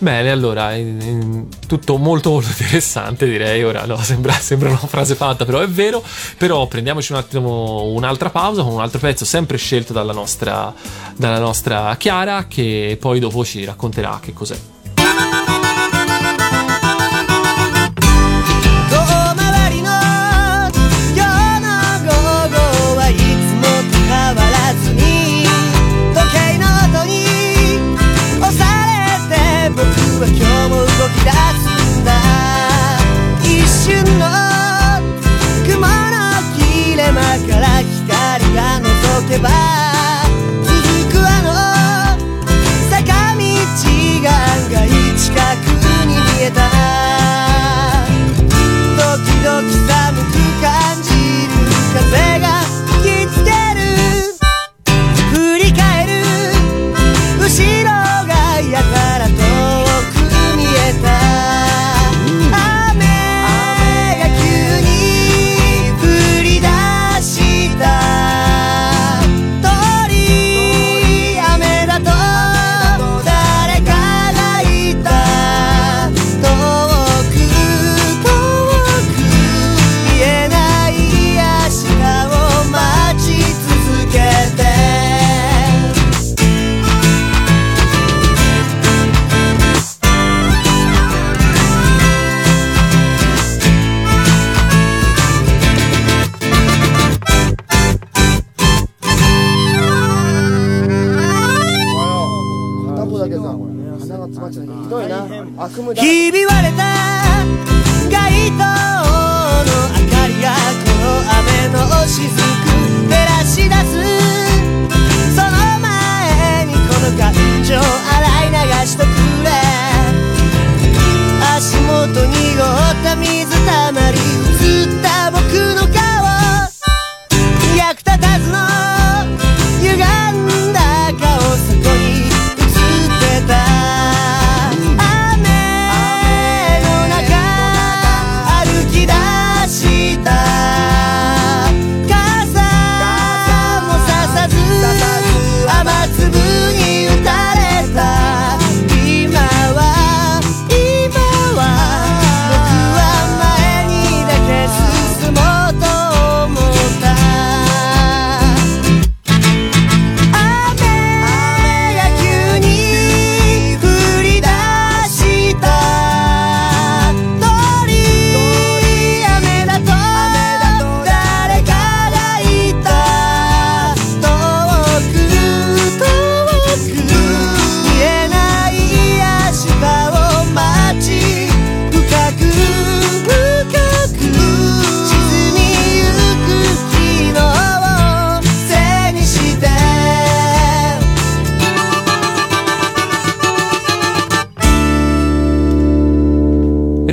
Bene, allora, in- in- tutto molto molto interessante direi, ora no, (laughs) sembra, sembra una frase fatta, però è vero, però prendiamoci un attimo un'altra pausa con un altro pezzo sempre scelto dalla nostra, dalla nostra Chiara che poi dopo ci racconterà che cos'è.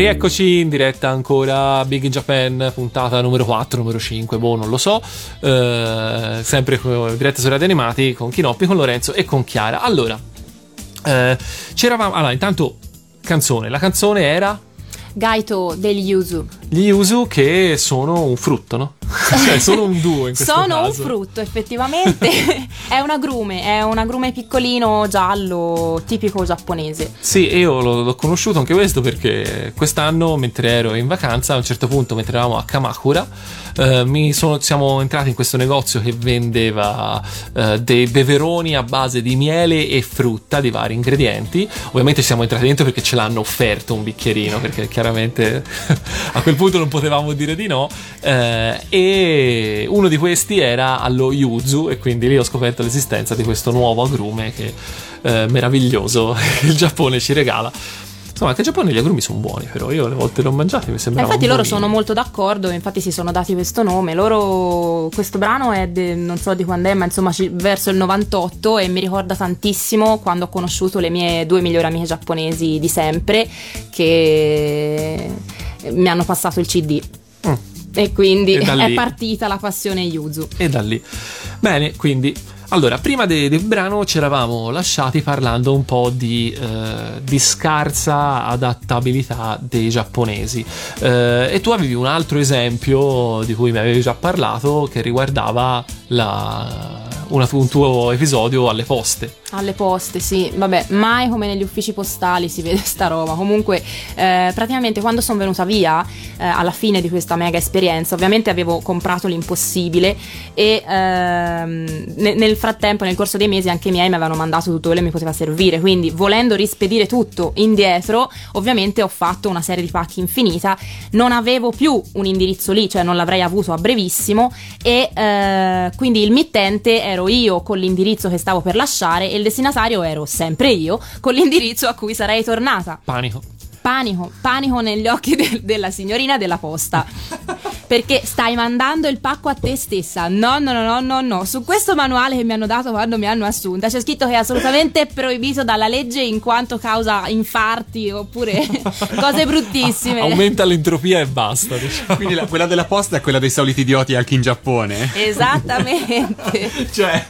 Rieccoci in diretta ancora Big Japan, puntata numero 4, numero 5, boh, non lo so. Eh, sempre diretta su Radio Animati con Chinoppi, con Lorenzo e con Chiara. Allora, eh, c'eravamo. Allora, intanto, canzone. La canzone era Gaito degli Yuzu. gli Yuzu che sono un frutto, no? (laughs) cioè, sono un duo in questo Sono un caso. frutto, effettivamente. (laughs) è un agrume, è un agrume piccolino giallo, tipico giapponese. Sì, io l'ho, l'ho conosciuto anche questo perché quest'anno, mentre ero in vacanza, a un certo punto, mentre eravamo a Kamakura, eh, sono- siamo entrati in questo negozio che vendeva eh, dei beveroni a base di miele e frutta di vari ingredienti. Ovviamente siamo entrati dentro perché ce l'hanno offerto un bicchierino, perché chiaramente (laughs) a quel punto non potevamo dire di no. eh, e uno di questi era allo yuzu, e quindi lì ho scoperto l'esistenza di questo nuovo agrume che eh, meraviglioso (laughs) il Giappone ci regala. Insomma, anche in Giappone gli agrumi sono buoni, però io le volte li ho mangiati, mi sembrava. infatti loro sono molto d'accordo, infatti si sono dati questo nome. Loro questo brano è de- non so di quando è, ma insomma ci- verso il 98 e mi ricorda tantissimo quando ho conosciuto le mie due migliori amiche giapponesi di sempre che mi hanno passato il CD. Mm. E quindi E (laughs) è partita la passione Yuzu. E da lì. Bene, quindi. Allora, prima de- del brano ci eravamo lasciati parlando un po' di, eh, di scarsa adattabilità dei giapponesi. Eh, e tu avevi un altro esempio di cui mi avevi già parlato che riguardava la- un tuo episodio alle poste. Alle poste, sì, vabbè, mai come negli uffici postali si vede (laughs) sta roba. Comunque, eh, praticamente quando sono venuta via, eh, alla fine di questa mega esperienza, ovviamente avevo comprato l'impossibile e ehm, ne- nel frattempo, nel corso dei mesi, anche i miei mi avevano mandato tutto quello che mi poteva servire. Quindi, volendo rispedire tutto indietro, ovviamente ho fatto una serie di pacchi infinita. Non avevo più un indirizzo lì, cioè non l'avrei avuto a brevissimo. E eh, quindi il mittente ero io con l'indirizzo che stavo per lasciare il destinatario ero sempre io con l'indirizzo a cui sarei tornata. Panico. Panico, panico negli occhi del- della signorina della posta. Perché stai mandando il pacco a te stessa. No, no, no, no, no, no. Su questo manuale che mi hanno dato quando mi hanno assunta c'è scritto che è assolutamente proibito dalla legge in quanto causa infarti oppure (laughs) cose bruttissime. Aumenta l'entropia e basta, diciamo. Quindi la- quella della posta è quella dei soliti idioti anche in Giappone. Esattamente. (laughs) Cioè,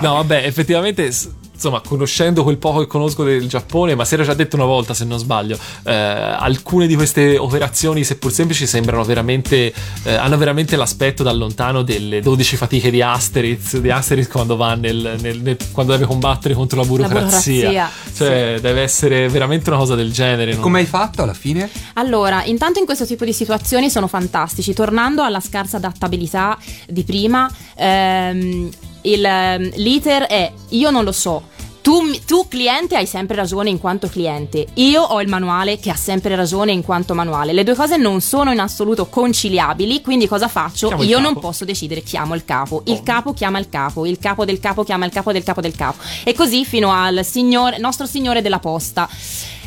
No, vabbè, effettivamente. Insomma, conoscendo quel poco che conosco del Giappone, ma si era già detto una volta, se non sbaglio, eh, alcune di queste operazioni, seppur semplici, sembrano veramente. eh, hanno veramente l'aspetto da lontano delle 12 fatiche di Asterix, di Asterix quando va nel, nel- nel- quando deve combattere contro la burocrazia. burocrazia, Cioè, deve essere veramente una cosa del genere. non- come hai fatto alla fine? Allora, intanto in questo tipo di situazioni sono fantastici. Tornando alla scarsa adattabilità di prima, ehm, il, ehm, l'iter è io non lo so. Tu, tu, cliente hai sempre ragione in quanto cliente, io ho il manuale che ha sempre ragione in quanto manuale. Le due cose non sono in assoluto conciliabili, quindi cosa faccio? Chiamo io non posso decidere, chiamo il capo, il Ovvio. capo chiama il capo, il capo del capo chiama il capo del capo del capo e così fino al signore, nostro signore della posta.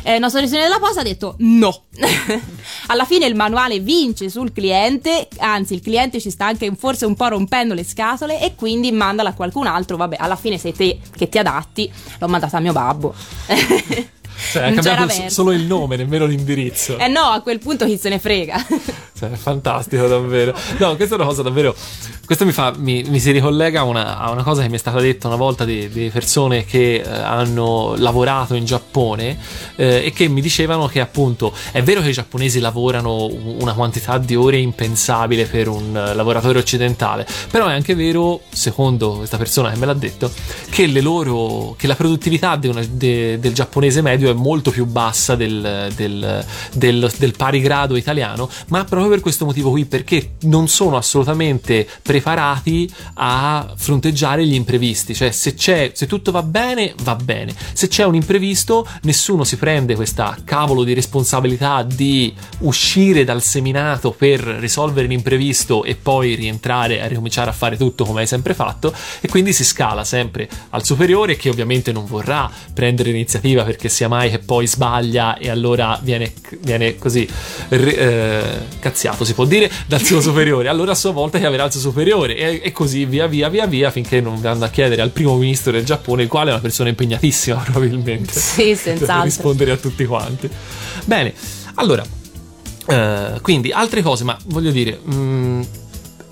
Eh, il nostro gestionale della posta ha detto no. (laughs) Alla fine il manuale vince sul cliente, anzi il cliente ci sta anche forse un po' rompendo le scatole e quindi mandala a qualcun altro. Vabbè, alla fine sei te che ti adatti. L'ho mandata a mio babbo. (laughs) Cioè, ha cambiato verso. solo il nome, nemmeno l'indirizzo. Eh no, a quel punto chi se ne frega. (laughs) Cioè, è fantastico davvero. No, questa è una cosa davvero. Questo mi, fa, mi, mi si ricollega a una, a una cosa che mi è stata detta una volta di, di persone che eh, hanno lavorato in Giappone eh, e che mi dicevano che appunto è vero che i giapponesi lavorano una quantità di ore impensabile per un eh, lavoratore occidentale, però è anche vero, secondo questa persona che me l'ha detto, che, le loro, che la produttività di una- de- del giapponese medio è molto più bassa del, del- del- del pari grado italiano, ma proprio per questo motivo qui, perché non sono assolutamente preparati a fronteggiare gli imprevisti. Cioè, se c'è, se tutto va bene, va bene. Se c'è un imprevisto, nessuno si prende questa cavolo di responsabilità di uscire dal seminato per risolvere l'imprevisto e poi rientrare a ricominciare a fare tutto come hai sempre fatto. E quindi si scala sempre al superiore, che ovviamente non vorrà prendere l'iniziativa perché sia mai che poi sbaglia e allora viene, viene così ri- eh, cazziato, si può dire, dal suo (laughs) superiore. Allora a sua volta chiamerà il suo superiore e, e così via via via via finché non vanno a chiedere al primo ministro del Giappone, il quale è una persona impegnatissima (laughs) probabilmente. sì, senz'altro. rispondere a tutti quanti. Bene, allora, eh, quindi altre cose, ma voglio dire, mh,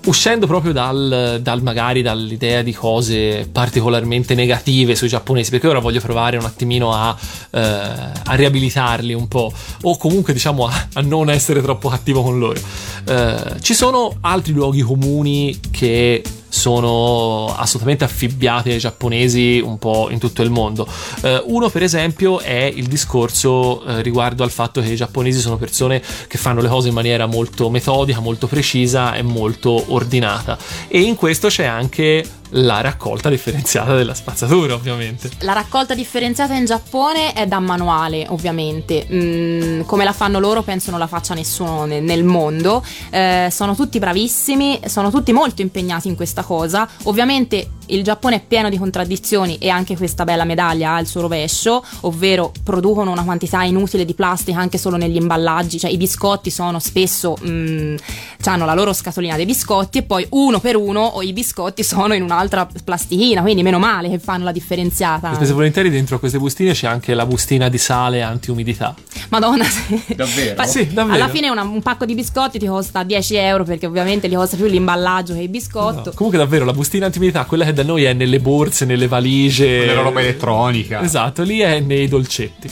uscendo proprio dal, dal magari dall'idea di cose particolarmente negative sui giapponesi, perché ora voglio provare un attimino a, eh, a riabilitarli un po', o comunque diciamo a, a non essere troppo cattivo con loro. Eh, ci sono altri luoghi comuni che sono assolutamente affibbiati ai giapponesi un po' in tutto il mondo. Eh, uno, per esempio, è il discorso eh, riguardo al fatto che i giapponesi sono persone che fanno le cose in maniera molto metodica, molto precisa e molto ordinata. E in questo c'è anche la raccolta differenziata della spazzatura, ovviamente. La raccolta differenziata in Giappone è da manuale, ovviamente. Mm, come la fanno loro, penso non la faccia nessuno nel, nel mondo. Eh, sono tutti bravissimi, sono tutti molto impegnati in questa cosa. Ovviamente il Giappone è pieno di contraddizioni e anche questa bella medaglia ha il suo rovescio, ovvero producono una quantità inutile di plastica anche solo negli imballaggi. Cioè, i biscotti sono spesso. Mm, hanno la loro scatolina dei biscotti e poi uno per uno o i biscotti sono in un'altra plastichina, quindi meno male che fanno la differenziata. Spesso e volentieri dentro a queste bustine c'è anche la bustina di sale anti-umidità. Madonna, sì. Davvero? Ma- Sì, davvero. Alla fine una- un pacco di biscotti ti costa 10 euro perché ovviamente gli costa più l'imballaggio che il biscotto. No, Comunque davvero la bustina anti-umidità, quella che da noi è nelle borse, nelle valigie. Nella roba elettronica. Esatto, lì è nei dolcetti.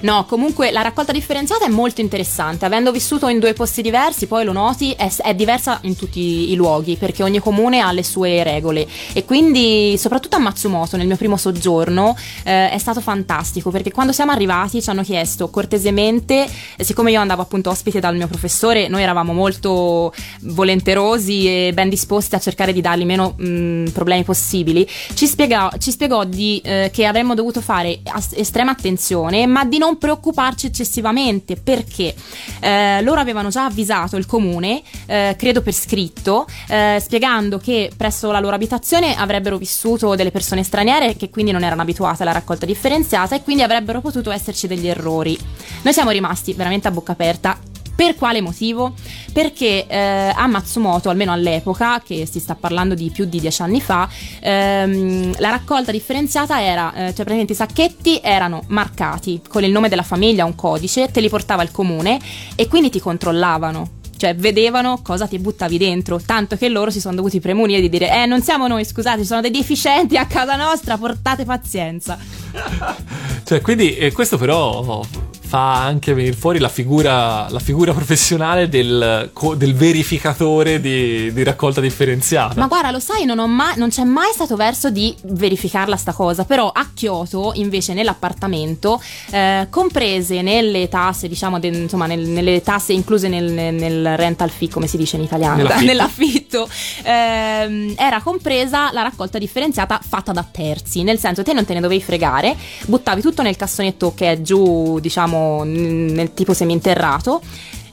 No, comunque la raccolta differenziata è molto interessante. Avendo vissuto in due posti diversi, poi lo noti, è, è diversa in tutti i luoghi perché ogni comune ha le sue regole. E quindi, soprattutto a Matsumoto, nel mio primo soggiorno, eh, è stato fantastico perché quando siamo arrivati ci hanno chiesto cortesemente, eh, siccome io andavo appunto ospite dal mio professore, noi eravamo molto volenterosi e ben disposti a cercare di dargli meno mh, problemi possibili. Ci spiegò, ci spiegò di, eh, che avremmo dovuto fare as- estrema attenzione, ma di non preoccuparci eccessivamente perché eh, loro avevano già avvisato il comune, eh, credo per scritto, eh, spiegando che presso la loro abitazione avrebbero vissuto delle persone straniere che quindi non erano abituate alla raccolta differenziata e quindi avrebbero potuto esserci degli errori. Noi siamo rimasti veramente a bocca aperta. Per quale motivo? Perché eh, a Matsumoto, almeno all'epoca, che si sta parlando di più di dieci anni fa, ehm, la raccolta differenziata era, eh, cioè praticamente i sacchetti erano marcati con il nome della famiglia, un codice, te li portava il comune e quindi ti controllavano. Cioè, vedevano cosa ti buttavi dentro. Tanto che loro si sono dovuti premunire di dire: Eh, non siamo noi, scusate, sono dei deficienti a casa nostra, portate pazienza. (laughs) Cioè, quindi eh, questo però fa anche venire fuori la figura, la figura professionale del, del verificatore di, di raccolta differenziata. Ma guarda, lo sai, non, ho mai- non c'è mai stato verso di verificarla sta cosa. Però a Kyoto, invece, nell'appartamento, eh, comprese nelle tasse, diciamo, de- insomma, nel- nelle tasse incluse nel, nel rental fee, come si dice in italiano, Nell'affitto. (laughs) nell'affitto, ehm, era compresa la raccolta differenziata fatta da terzi. Nel senso, te non te ne dovevi fregare, buttavi tutto nel cassonetto che è giù, diciamo, n- nel tipo seminterrato.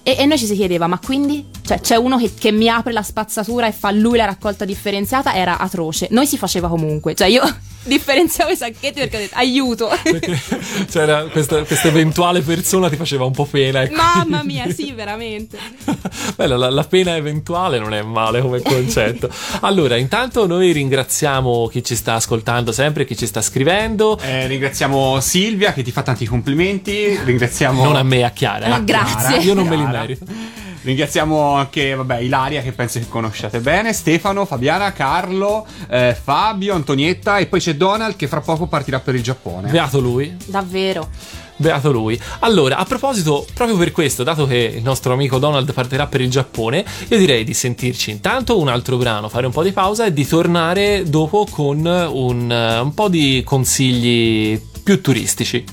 E, e noi ci si chiedeva, ma quindi? Cioè, c'è uno che, che mi apre la spazzatura e fa lui la raccolta differenziata? Era atroce. Noi si faceva comunque. Cioè, io (laughs) differenziavo i sacchetti perché ho detto aiuto. Perché c'era questa, questa eventuale persona ti faceva un po' pena. e Mamma mia, sì, veramente. (laughs) Bella, la, la pena eventuale non è male come concetto. (laughs) Allora, intanto noi ringraziamo chi ci sta ascoltando sempre, chi ci sta scrivendo. Eh, ringraziamo Silvia che ti fa tanti complimenti. Ringraziamo. Non a me, a Chiara. eh. Ah, grazie. Io non me li Chiara. merito. Ringraziamo anche vabbè, Ilaria che penso che conosciate bene, Stefano, Fabiana, Carlo, eh, Fabio, Antonietta e poi c'è Donald che fra poco partirà per il Giappone. Beato lui. Davvero. Beato lui. Allora, a proposito, proprio per questo, dato che il nostro amico Donald partirà per il Giappone, io direi di sentirci intanto un altro brano, fare un po' di pausa e di tornare dopo con un, eh, un po' di consigli più turistici.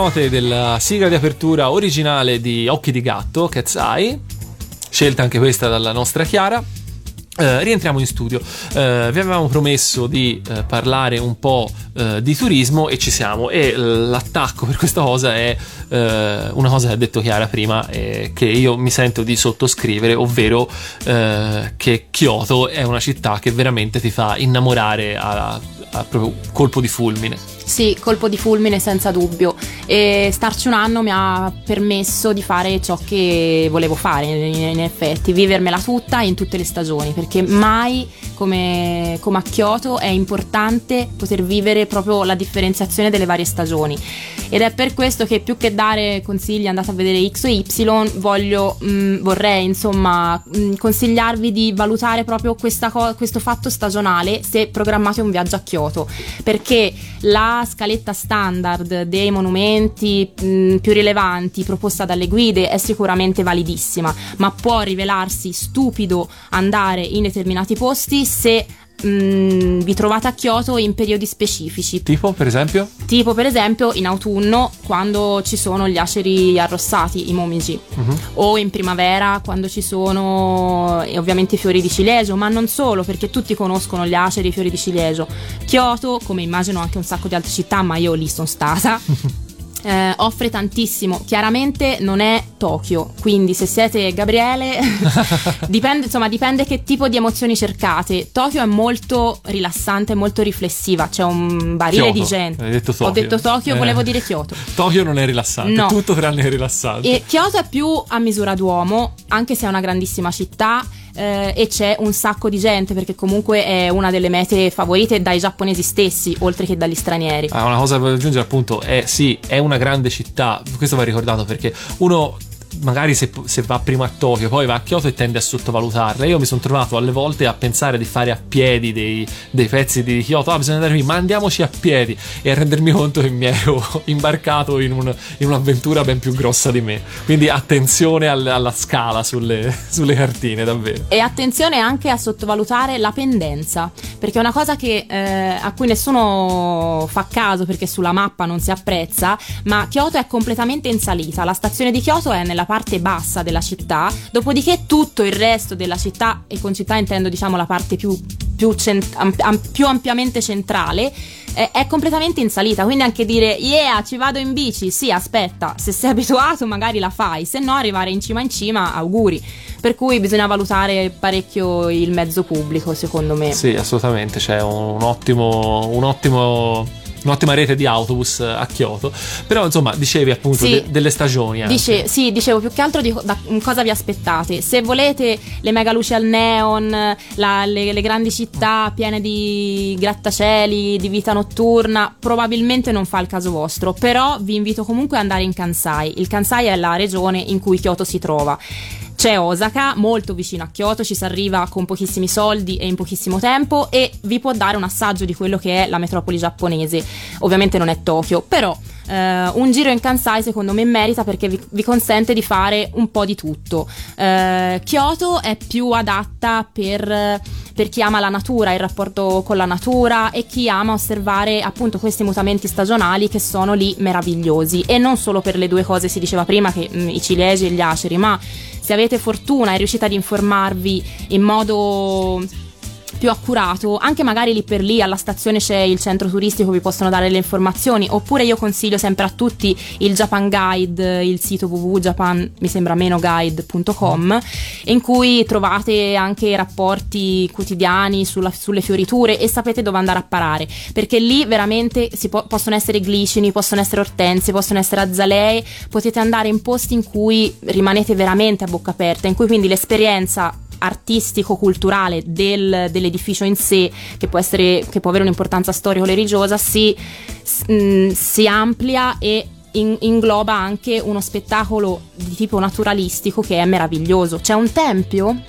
Note della sigla di apertura originale di Occhi di Gatto, Cat's Eye, scelta anche questa dalla nostra Chiara. eh, rientriamo in studio. Eh, vi avevamo promesso di eh, parlare un po' eh, di turismo e ci siamo. E l'attacco per questa cosa è eh, una cosa che ha detto Chiara prima che io mi sento di sottoscrivere, ovvero eh, che Kyoto è una città che veramente ti fa innamorare a, a proprio colpo di fulmine. Sì, colpo di fulmine senza dubbio. E starci un anno mi ha permesso di fare ciò che volevo fare, in, in effetti, vivermela tutta in tutte le stagioni, perché mai come, come a Kyoto è importante poter vivere proprio la differenziazione delle varie stagioni. Ed è per questo che più che dare consigli andate a vedere X o Y voglio, mh, vorrei insomma mh, consigliarvi di valutare proprio co- questo fatto stagionale se programmate un viaggio a Kyoto. Perché la scaletta standard dei monumenti mh, più rilevanti proposta dalle guide è sicuramente validissima ma può rivelarsi stupido andare in determinati posti se mh, vi trovate a Kyoto in periodi specifici Tipo, per esempio? Tipo per esempio in autunno quando ci sono gli aceri arrossati, i momiji, Mhm. o in primavera quando ci sono eh, ovviamente i fiori di ciliegio, ma non solo perché tutti conoscono gli aceri e i fiori di ciliegio. Kyoto, come immagino anche un sacco di altre città, ma io lì sono stata. (laughs) eh, offre tantissimo, chiaramente non è Tokyo, quindi se siete Gabriele (laughs) dipende, insomma, dipende che tipo di emozioni cercate. Tokyo è molto rilassante, molto riflessiva, c'è un barile Kyoto. di gente. Detto Ho detto Tokyo, Eh. volevo dire Kyoto. (laughs) Tokyo non è rilassante, No. tutto tranne rilassante. E Kyoto è più a misura d'uomo, anche se è una grandissima città. Eh, e c'è un sacco di gente perché comunque è una delle mete favorite dai giapponesi stessi oltre che dagli stranieri. Ah, una cosa voglio aggiungere appunto è sì, è una grande città, questo va ricordato perché uno magari se, se va prima a Tokyo poi va a Kyoto e tende a sottovalutarla. Io mi sono trovato alle volte a pensare di fare a piedi dei, dei pezzi di Kyoto, ah bisogna andare qui, ma andiamoci a piedi e a rendermi conto che mi ero (laughs) imbarcato in, un- in un'avventura ben più grossa di me. Quindi attenzione al- alla scala sulle, (laughs) sulle cartine, davvero. E attenzione anche a sottovalutare la pendenza, perché è una cosa che, eh, a cui nessuno fa caso perché sulla mappa non si apprezza, ma Kyoto è completamente in salita. La stazione di Kyoto è nella parte bassa della città, dopodiché tutto il resto della città, e con città intendo diciamo la parte più, più, cent- am- am- più ampiamente centrale, eh, è completamente in salita. Quindi anche dire yeah, ci vado in bici, sì, aspetta, se sei (laughs) abituato magari la fai, se no arrivare in cima in cima, auguri. Per cui bisogna valutare parecchio il mezzo pubblico, secondo me. Sì, assolutamente, c'è un ottimo, un ottimo un'ottima rete di autobus a Kyoto. Però, insomma, dicevi appunto Sì. de- delle stagioni. Dice, sì, dicevo più che altro di da cosa vi aspettate. Se volete le mega luci al neon, la- le, le grandi città piene di grattacieli, di vita notturna, probabilmente non fa il caso vostro. Però vi invito comunque ad andare in Kansai. Il Kansai è la regione in cui Kyoto si trova. C'è Osaka, molto vicino a Kyoto, ci si arriva con pochissimi soldi e in pochissimo tempo e vi può dare un assaggio di quello che è la metropoli giapponese. Ovviamente non è Tokyo, però eh, un giro in Kansai secondo me merita perché vi, vi consente di fare un po' di tutto. Eh, Kyoto è più adatta per, per chi ama la natura, il rapporto con la natura e chi ama osservare appunto questi mutamenti stagionali che sono lì meravigliosi e non solo per le due cose si diceva prima che mm, i cilegi e gli aceri, ma se avete fortuna e riuscite ad informarvi in modo più accurato, anche magari lì per lì alla stazione c'è il centro turistico, vi possono dare le informazioni, oppure io consiglio sempre a tutti il Japan Guide, il sito www.japan mi sembra meno guide.com, in cui trovate anche rapporti quotidiani sulla- sulle fioriture e sapete dove andare a parare, perché lì veramente si po- possono essere glicini, possono essere ortensie, possono essere azalee, potete andare in posti in cui rimanete veramente a bocca aperta, in cui quindi l'esperienza artistico-culturale del- dell'edificio in sé, che può, essere, che può avere un'importanza storico-religiosa, si, mh, si amplia e in- ingloba anche uno spettacolo di tipo naturalistico che è meraviglioso. C'è un tempio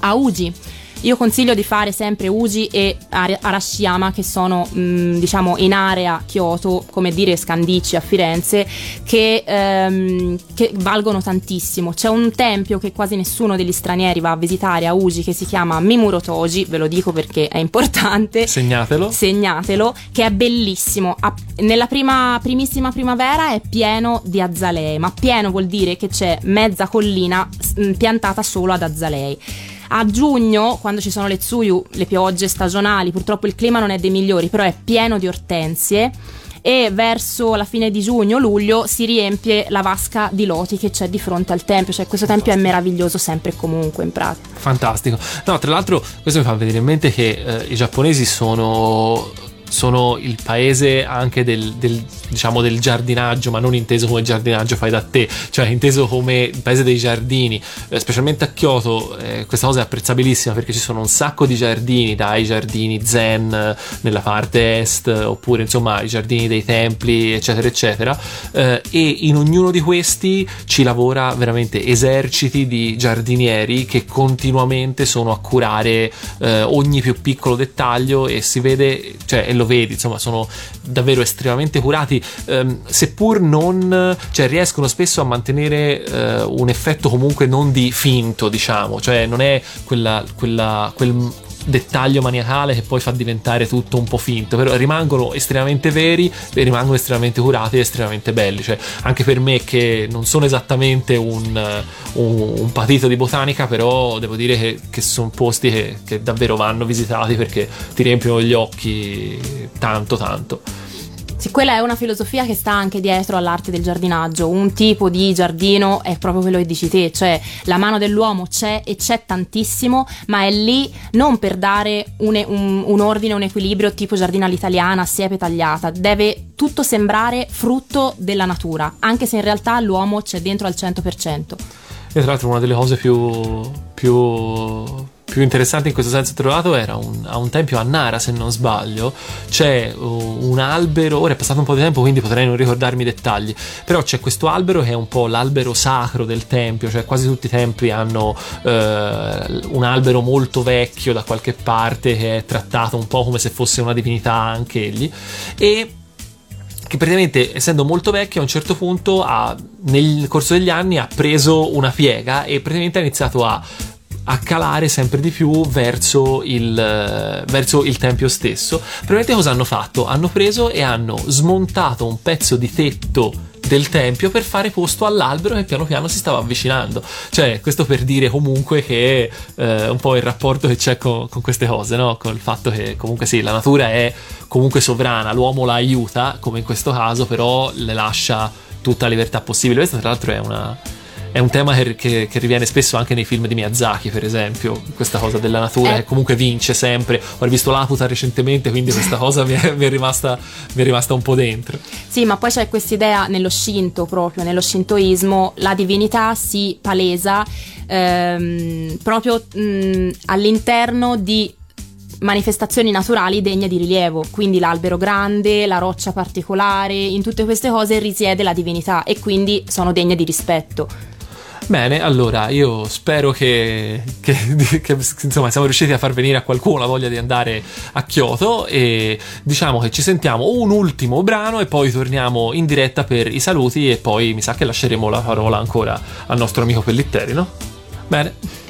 a Uji. Io consiglio di fare sempre Uji e Ar- Arashiyama che sono mh, diciamo in area Kyoto, come dire Scandicci a Firenze, che, ehm, che valgono tantissimo. C'è un tempio che quasi nessuno degli stranieri va a visitare a Uji che si chiama Mimurotoji, ve lo dico perché è importante Segnatelo. segnatelo, che è bellissimo. A- nella prima, primissima primavera è pieno di azalee, ma pieno vuol dire che c'è mezza collina mh, piantata solo ad azalei. A giugno, quando ci sono le tsuyu, le piogge stagionali, purtroppo il clima non è dei migliori, però è pieno di ortensie. E verso la fine di giugno-luglio si riempie la vasca di loti che c'è di fronte al tempio. Cioè, questo tempio è meraviglioso sempre e comunque in pratica. Fantastico. No, tra l'altro, questo mi fa venire in mente che eh, i giapponesi sono sono il paese anche del, del, diciamo del giardinaggio, ma non inteso come giardinaggio fai da te, cioè inteso come il paese dei giardini, eh, specialmente a Kyoto. eh, questa cosa è apprezzabilissima perché ci sono un sacco di giardini, dai giardini zen eh, nella parte est, oppure insomma i giardini dei templi, eccetera, eccetera. eh, e in ognuno di questi ci lavora veramente eserciti di giardinieri che continuamente sono a curare eh, ogni più piccolo dettaglio e si vede, cioè, e lo vedi, insomma, sono davvero estremamente curati, ehm, seppur non, cioè, riescono spesso a mantenere eh, un effetto comunque non di finto, diciamo, cioè non è quella, quella, quel dettaglio maniacale che poi fa diventare tutto un po' finto, però rimangono estremamente veri rimangono estremamente curati e estremamente belli, cioè anche per me che non sono esattamente un, un, un patito di botanica, però devo dire che, che sono posti che, che davvero vanno visitati perché ti riempiono gli occhi tanto tanto. Sì, quella è una filosofia che sta anche dietro all'arte del giardinaggio. Un tipo di giardino è proprio quello che dici te, cioè la mano dell'uomo c'è e c'è tantissimo, ma è lì non per dare un, un- un ordine, un equilibrio tipo giardino all'italiana, siepe tagliata. Deve tutto sembrare frutto della natura, anche se in realtà l'uomo c'è dentro al 100%. E tra l'altro una delle cose più, più, più interessanti in questo senso trovato era un, a un tempio a Nara, se non sbaglio, c'è uh, un albero, ora è passato un po' di tempo quindi potrei non ricordarmi i dettagli, però c'è questo albero che è un po' l'albero sacro del tempio, cioè quasi tutti i templi hanno eh, un albero molto vecchio da qualche parte che è trattato un po' come se fosse una divinità anche egli. E che praticamente essendo molto vecchio a un certo punto ha, nel corso degli anni ha preso una piega e praticamente ha iniziato a, a calare sempre di più verso il, eh, verso il tempio stesso. Praticamente cosa hanno fatto? Hanno preso e hanno smontato un pezzo di tetto del tempio per fare posto all'albero che piano piano si stava avvicinando. Cioè, questo per dire comunque che eh, un po' il rapporto che c'è con, con queste cose, no? Con il fatto che comunque sì, la natura è comunque sovrana, l'uomo la aiuta, come in questo caso, però le lascia tutta libertà possibile. Questo, tra l'altro, è una. È un tema che, che- che riviene spesso anche nei film di Miyazaki, per esempio, questa cosa della natura Eh. che comunque vince sempre. Ho rivisto Laputa recentemente, quindi questa (laughs) cosa mi è, mi è rimasta, mi è rimasta un po' dentro. Sì, ma poi c'è questa idea nello Shinto proprio, nello Shintoismo, la divinità si palesa ehm, proprio mh, all'interno di manifestazioni naturali degne di rilievo, quindi l'albero grande, la roccia particolare, in tutte queste cose risiede la divinità e quindi sono degne di rispetto. Bene, allora io spero che, che- (laughs) che, insomma siamo riusciti a far venire a qualcuno la voglia di andare a Kyoto e diciamo che ci sentiamo un ultimo brano e poi torniamo in diretta per i saluti e poi mi sa che lasceremo la parola ancora al nostro amico Pellitteri, no? Bene.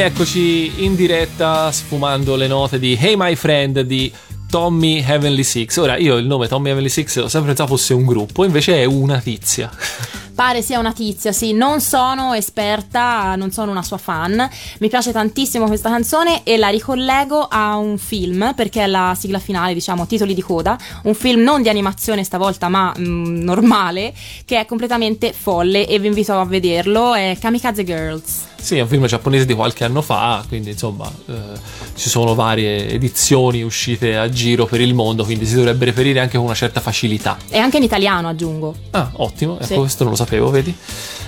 Rieccoci in diretta sfumando le note di Hey My Friend di Tommy Heavenly Six. Ora, io il nome Tommy Heavenly Six ho sempre pensato fosse un gruppo, invece è una tizia. Pare sia una tizia, sì, non sono esperta, non sono una sua fan. Mi piace tantissimo questa canzone e la ricollego a un film perché è la sigla finale, diciamo, titoli di coda, un film non di animazione stavolta, ma mm, normale, che è completamente folle e vi invito a vederlo, è Kamikaze Girls. Sì, è un film giapponese di qualche anno fa, quindi insomma eh, ci sono varie edizioni uscite a giro per il mondo, quindi si dovrebbe reperire anche con una certa facilità. E anche in italiano aggiungo. Ah, ottimo, Sì. ecco questo non lo sapevo, vedi?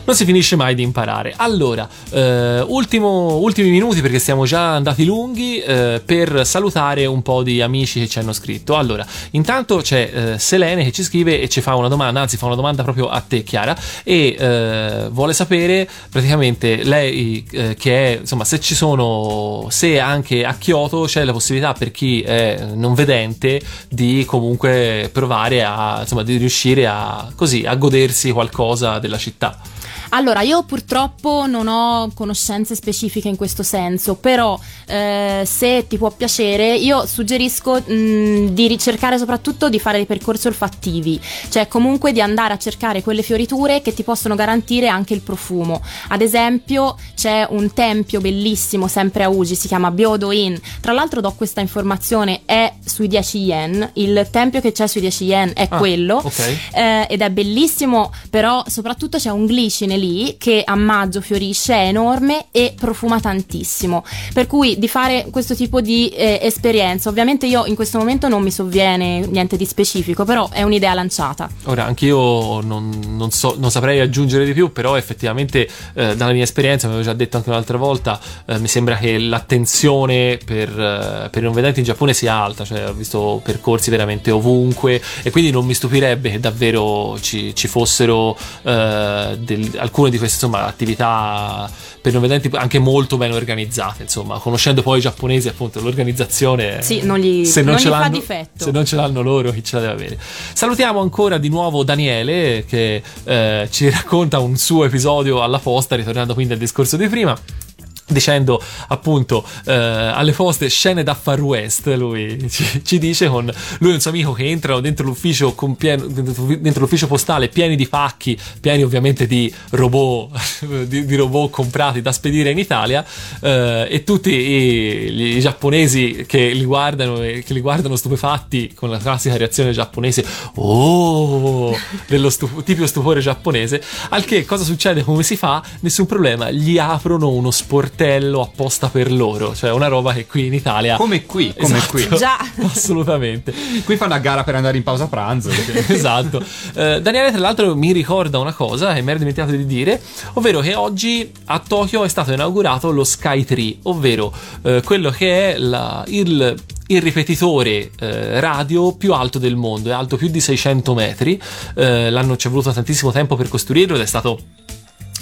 Non si finisce mai di imparare. Allora, eh, ultimo- ultimi minuti perché siamo già andati lunghi eh, per salutare un po' di amici che ci hanno scritto. Allora, intanto c'è eh, Selene che ci scrive e ci fa una domanda, anzi fa una domanda proprio a te Chiara e eh, vuole sapere praticamente lei eh, che è, insomma, se ci sono, se anche a Kyoto c'è la possibilità per chi è non vedente di comunque provare a, insomma, di riuscire a così, a godersi qualcosa della città. Allora, io purtroppo non ho conoscenze specifiche in questo senso, però eh, se ti può piacere, io suggerisco mh, di ricercare soprattutto di fare dei percorsi olfattivi, cioè comunque di andare a cercare quelle fioriture che ti possono garantire anche il profumo. Ad esempio, c'è un tempio bellissimo sempre a Uji, si chiama Byodo-in. Tra l'altro do questa informazione, è sui 10 yen, il tempio che c'è sui 10 yen è Ah, quello ok. eh, ed è bellissimo, però soprattutto c'è un glicine lì che a maggio fiorisce, è enorme e profuma tantissimo. Per cui di fare questo tipo di eh, esperienza, ovviamente io in questo momento non mi sovviene niente di specifico, però è un'idea lanciata. Ora, anch'io non, non so, non saprei aggiungere di più, però effettivamente eh, dalla mia esperienza, come avevo già detto anche un'altra volta, eh, mi sembra che l'attenzione per, eh, per i non vedenti in Giappone sia alta, cioè ho visto percorsi veramente ovunque e quindi non mi stupirebbe che davvero ci, ci fossero eh, del- alcune di queste insomma, attività per non vedenti anche molto ben organizzate, insomma, conoscendo poi i giapponesi appunto l'organizzazione Sì, non gli- se non non ce gli fa l'hanno- difetto. se non ce l'hanno loro, chi ce la deve avere. Salutiamo ancora di nuovo Daniele che eh, ci racconta un suo episodio alla posta, ritornando quindi al discorso di prima. Dicendo appunto eh, alle poste scene da Far West, lui ci, ci dice con lui e un suo amico che entrano dentro l'ufficio, pieno- dentro l'ufficio postale pieni di pacchi, pieni ovviamente di robot, (laughs) di, di robot comprati da spedire in Italia, eh, e tutti i, i giapponesi che li guardano e che li guardano stupefatti con la classica reazione giapponese, oh, dello stu- tipico stupore giapponese. Al che cosa succede? Come si fa? Nessun problema, gli aprono uno sportello apposta per loro, cioè una roba che qui in Italia. Come qui, come Esatto, qui. Già. (laughs) Assolutamente. Qui fa una gara per andare in pausa pranzo. (laughs) esatto. Eh, Daniele, tra l'altro, mi ricorda una cosa che mi ero dimenticato di dire, ovvero che oggi a Tokyo è stato inaugurato lo Sky Tree, ovvero eh, quello che è la- il, il ripetitore eh, radio più alto del mondo, è alto più di 600 metri. Eh, l'hanno ci è voluto tantissimo tempo per costruirlo ed è stato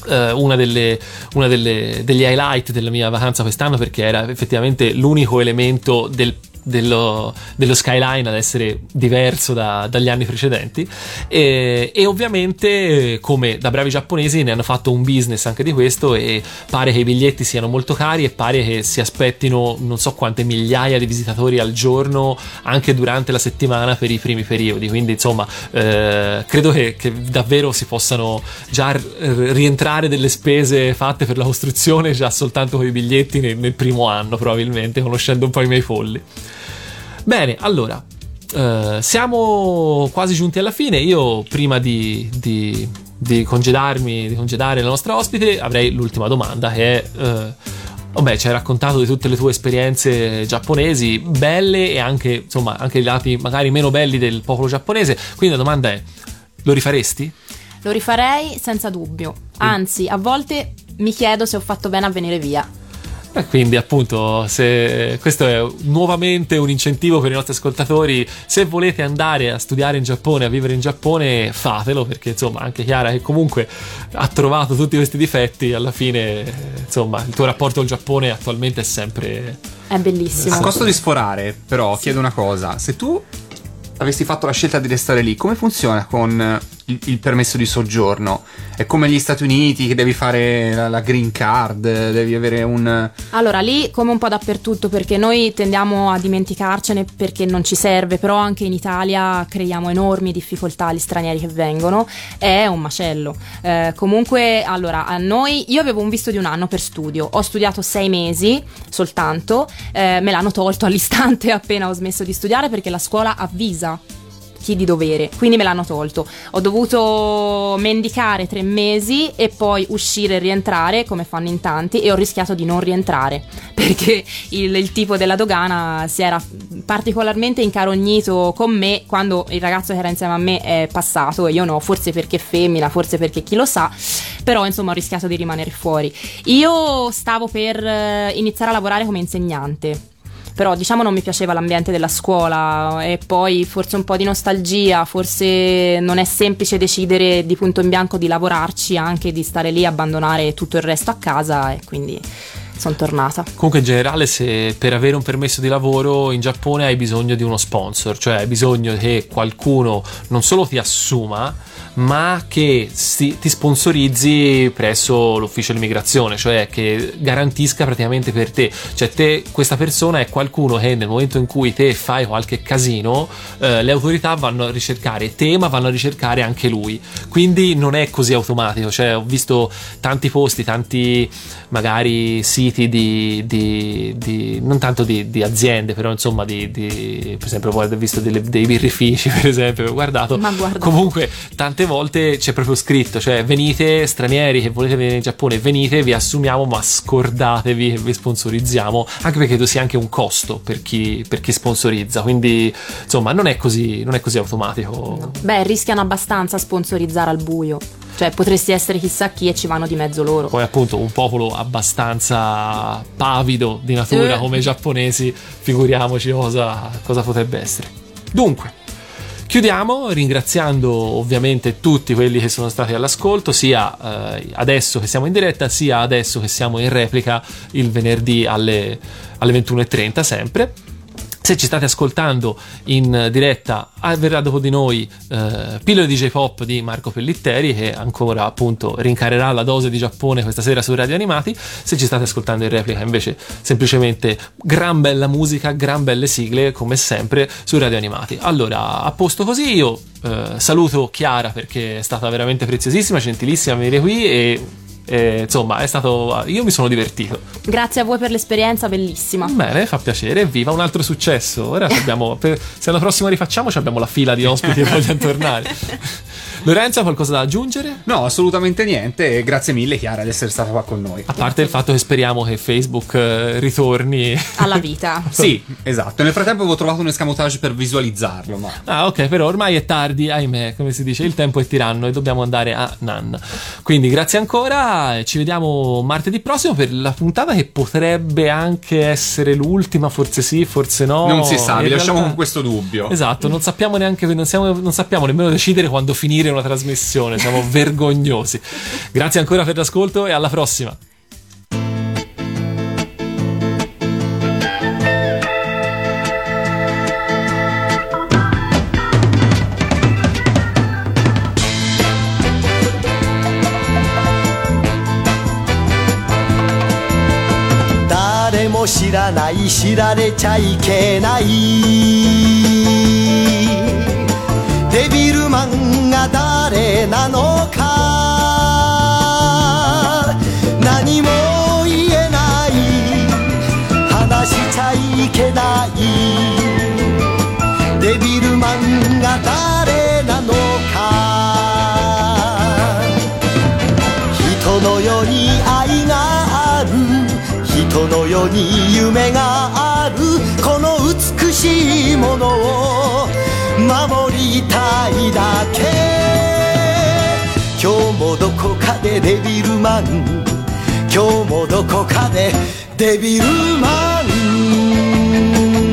eh, una, delle, una delle- degli highlight della mia vacanza quest'anno perché era effettivamente l'unico elemento del dello, dello skyline ad essere diverso da- dagli anni precedenti. E, e ovviamente come da bravi giapponesi ne hanno fatto un business anche di questo e pare che i biglietti siano molto cari e pare che si aspettino non so quante migliaia di visitatori al giorno anche durante la settimana per i primi periodi. Quindi insomma eh, credo che, che davvero si possano già rientrare delle spese fatte per la costruzione già soltanto con i biglietti nel, nel primo anno probabilmente conoscendo un po' i miei polli Bene, allora, eh, siamo quasi giunti alla fine. Io prima di, di- di congedarmi, di congedare la nostra ospite, avrei l'ultima domanda che è... eh, Vabbè, ci hai raccontato di tutte le tue esperienze giapponesi, belle e anche, insomma, anche i lati magari meno belli del popolo giapponese. Quindi la domanda è: lo rifaresti? Lo rifarei senza dubbio. Anzi, a volte mi chiedo se ho fatto bene a venire via. E quindi, appunto, se questo è nuovamente un incentivo per i nostri ascoltatori, se volete andare a studiare in Giappone, a vivere in Giappone, fatelo, perché insomma, anche Chiara che comunque ha trovato tutti questi difetti, alla fine, insomma, il tuo rapporto al Giappone attualmente è sempre È bellissimo. A costo di sforare, però, chiedo una cosa: se tu avessi fatto la scelta di restare lì, come funziona con il, permesso di soggiorno? È come gli Stati Uniti che devi fare la, la green card, devi avere un... Allora, lì come un po' dappertutto, perché noi tendiamo a dimenticarcene perché non ci serve, però anche in Italia creiamo enormi difficoltà agli stranieri che vengono, è un macello. Eh, comunque, allora, a noi, io avevo un visto di un anno per studio, ho studiato sei mesi soltanto, eh, me l'hanno tolto all'istante (laughs) appena ho smesso di studiare perché la scuola avvisa chi di dovere, quindi me l'hanno tolto. Ho dovuto mendicare tre mesi e poi uscire e rientrare, come fanno in tanti, e ho rischiato di non rientrare (laughs) perché il, il tipo della dogana si era particolarmente incarognito con me quando il ragazzo che era insieme a me è passato e io no, forse perché femmina, forse perché chi lo sa, però insomma ho rischiato di rimanere fuori. Io stavo per eh, iniziare a lavorare come insegnante però diciamo non mi piaceva l'ambiente della scuola e poi forse un po' di nostalgia, forse non è semplice decidere di punto in bianco di lavorarci, anche di stare lì, abbandonare tutto il resto a casa e quindi sono tornata. Comunque in generale se per avere un permesso di lavoro in Giappone hai bisogno di uno sponsor, cioè hai bisogno che qualcuno non solo ti assuma, ma che si- ti sponsorizzi presso l'ufficio dell'immigrazione, cioè che garantisca praticamente per te. Cioè te, questa persona è qualcuno che nel momento in cui te fai qualche casino, eh, le autorità vanno a ricercare te, ma vanno a ricercare anche lui. Quindi non è così automatico. Cioè ho visto tanti posti, tanti magari siti di, di- di- non tanto di, di aziende, però insomma di, di- per esempio poi ho visto delle- dei birrifici, (laughs) per esempio, ho guardato. Ma guarda. Comunque tante volte c'è proprio scritto, cioè venite stranieri che volete venire in Giappone, venite, vi assumiamo, ma scordatevi che vi sponsorizziamo, anche perché tu sia anche un costo per chi, per chi sponsorizza, quindi insomma non è così, non è così automatico. Beh, rischiano abbastanza a sponsorizzare al buio. Cioè, potresti essere chissà chi e ci vanno di mezzo loro. Poi appunto un popolo abbastanza pavido di natura Eh. come i giapponesi, figuriamoci cosa, cosa potrebbe essere. Dunque, chiudiamo ringraziando ovviamente tutti quelli che sono stati all'ascolto, sia eh, adesso che siamo in diretta, sia adesso che siamo in replica il venerdì alle, alle 21.30 sempre. Se ci state ascoltando in diretta, ah, verrà dopo di noi eh, Pillole DJ Pop di Marco Pellitteri, che ancora appunto rincarerà la dose di Giappone questa sera su Radio Animati. Se ci state ascoltando in replica, invece, semplicemente gran bella musica, gran belle sigle, come sempre, su Radio Animati. Allora, a posto così, io eh, saluto Chiara perché è stata veramente preziosissima, gentilissima a venire qui e. eh, insomma, è stato. Io mi sono divertito. Grazie a voi per l'esperienza, bellissima. Bene, fa piacere, evviva un altro successo. Ora abbiamo, per- se alla prossima rifacciamo, ci abbiamo la fila di ospiti (laughs) che vogliono tornare. Lorenzo, ha qualcosa da aggiungere? No, assolutamente niente. e Grazie mille, Chiara, di essere stata qua con noi. A parte il fatto che speriamo che Facebook eh, ritorni. Alla vita. (laughs) Sì, esatto. Nel frattempo avevo trovato un escamotage per visualizzarlo, ma Ah, ok, però ormai è tardi, ahimè, come si dice, il tempo è tiranno e dobbiamo andare a Nan. Quindi grazie ancora, ci vediamo martedì prossimo per la puntata che potrebbe anche essere l'ultima, forse sì, forse no. non si sa, vi lasciamo realtà- con questo dubbio. Esatto, non sappiamo neanche, non, siamo- non sappiamo nemmeno decidere quando finire una trasmissione, siamo (laughs) vergognosi. Grazie ancora per l'ascolto e alla prossima. 誰も知らない知られちゃいけない デビルマンが誰なのか？何も言えない。話しちゃいけない。デビルマンが誰なのか？人の世に愛がある。人の世に夢がある。この美しいものを守りたいだけ。今日もどこかでデビルマン。今日もどこかでデビルマン。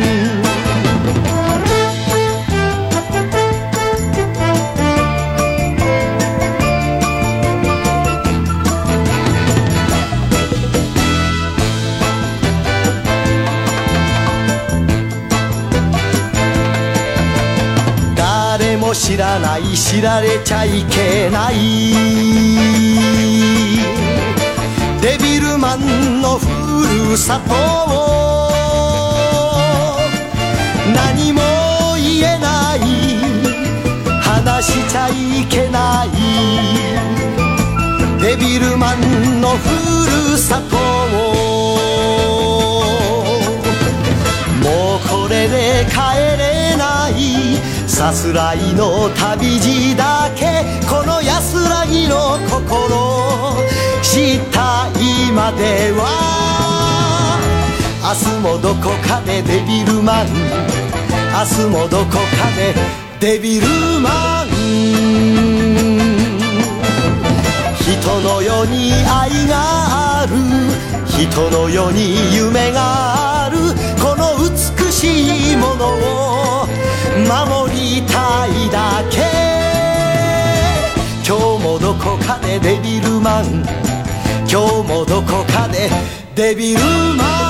知らない知られちゃいけない。デビルマンのふるさとを。何も言えない話しちゃいけないデビルマンのふるさとをもうこれで帰れない。さすらいの旅路だけこの安らぎの心知った今では明日もどこかでデビルマン明日もどこかでデビルマン。人の世に愛がある人の世に夢があるこの美しいものを守りたいだけ。今日もどこかでデビルマン。今日もどこかでデビルマン。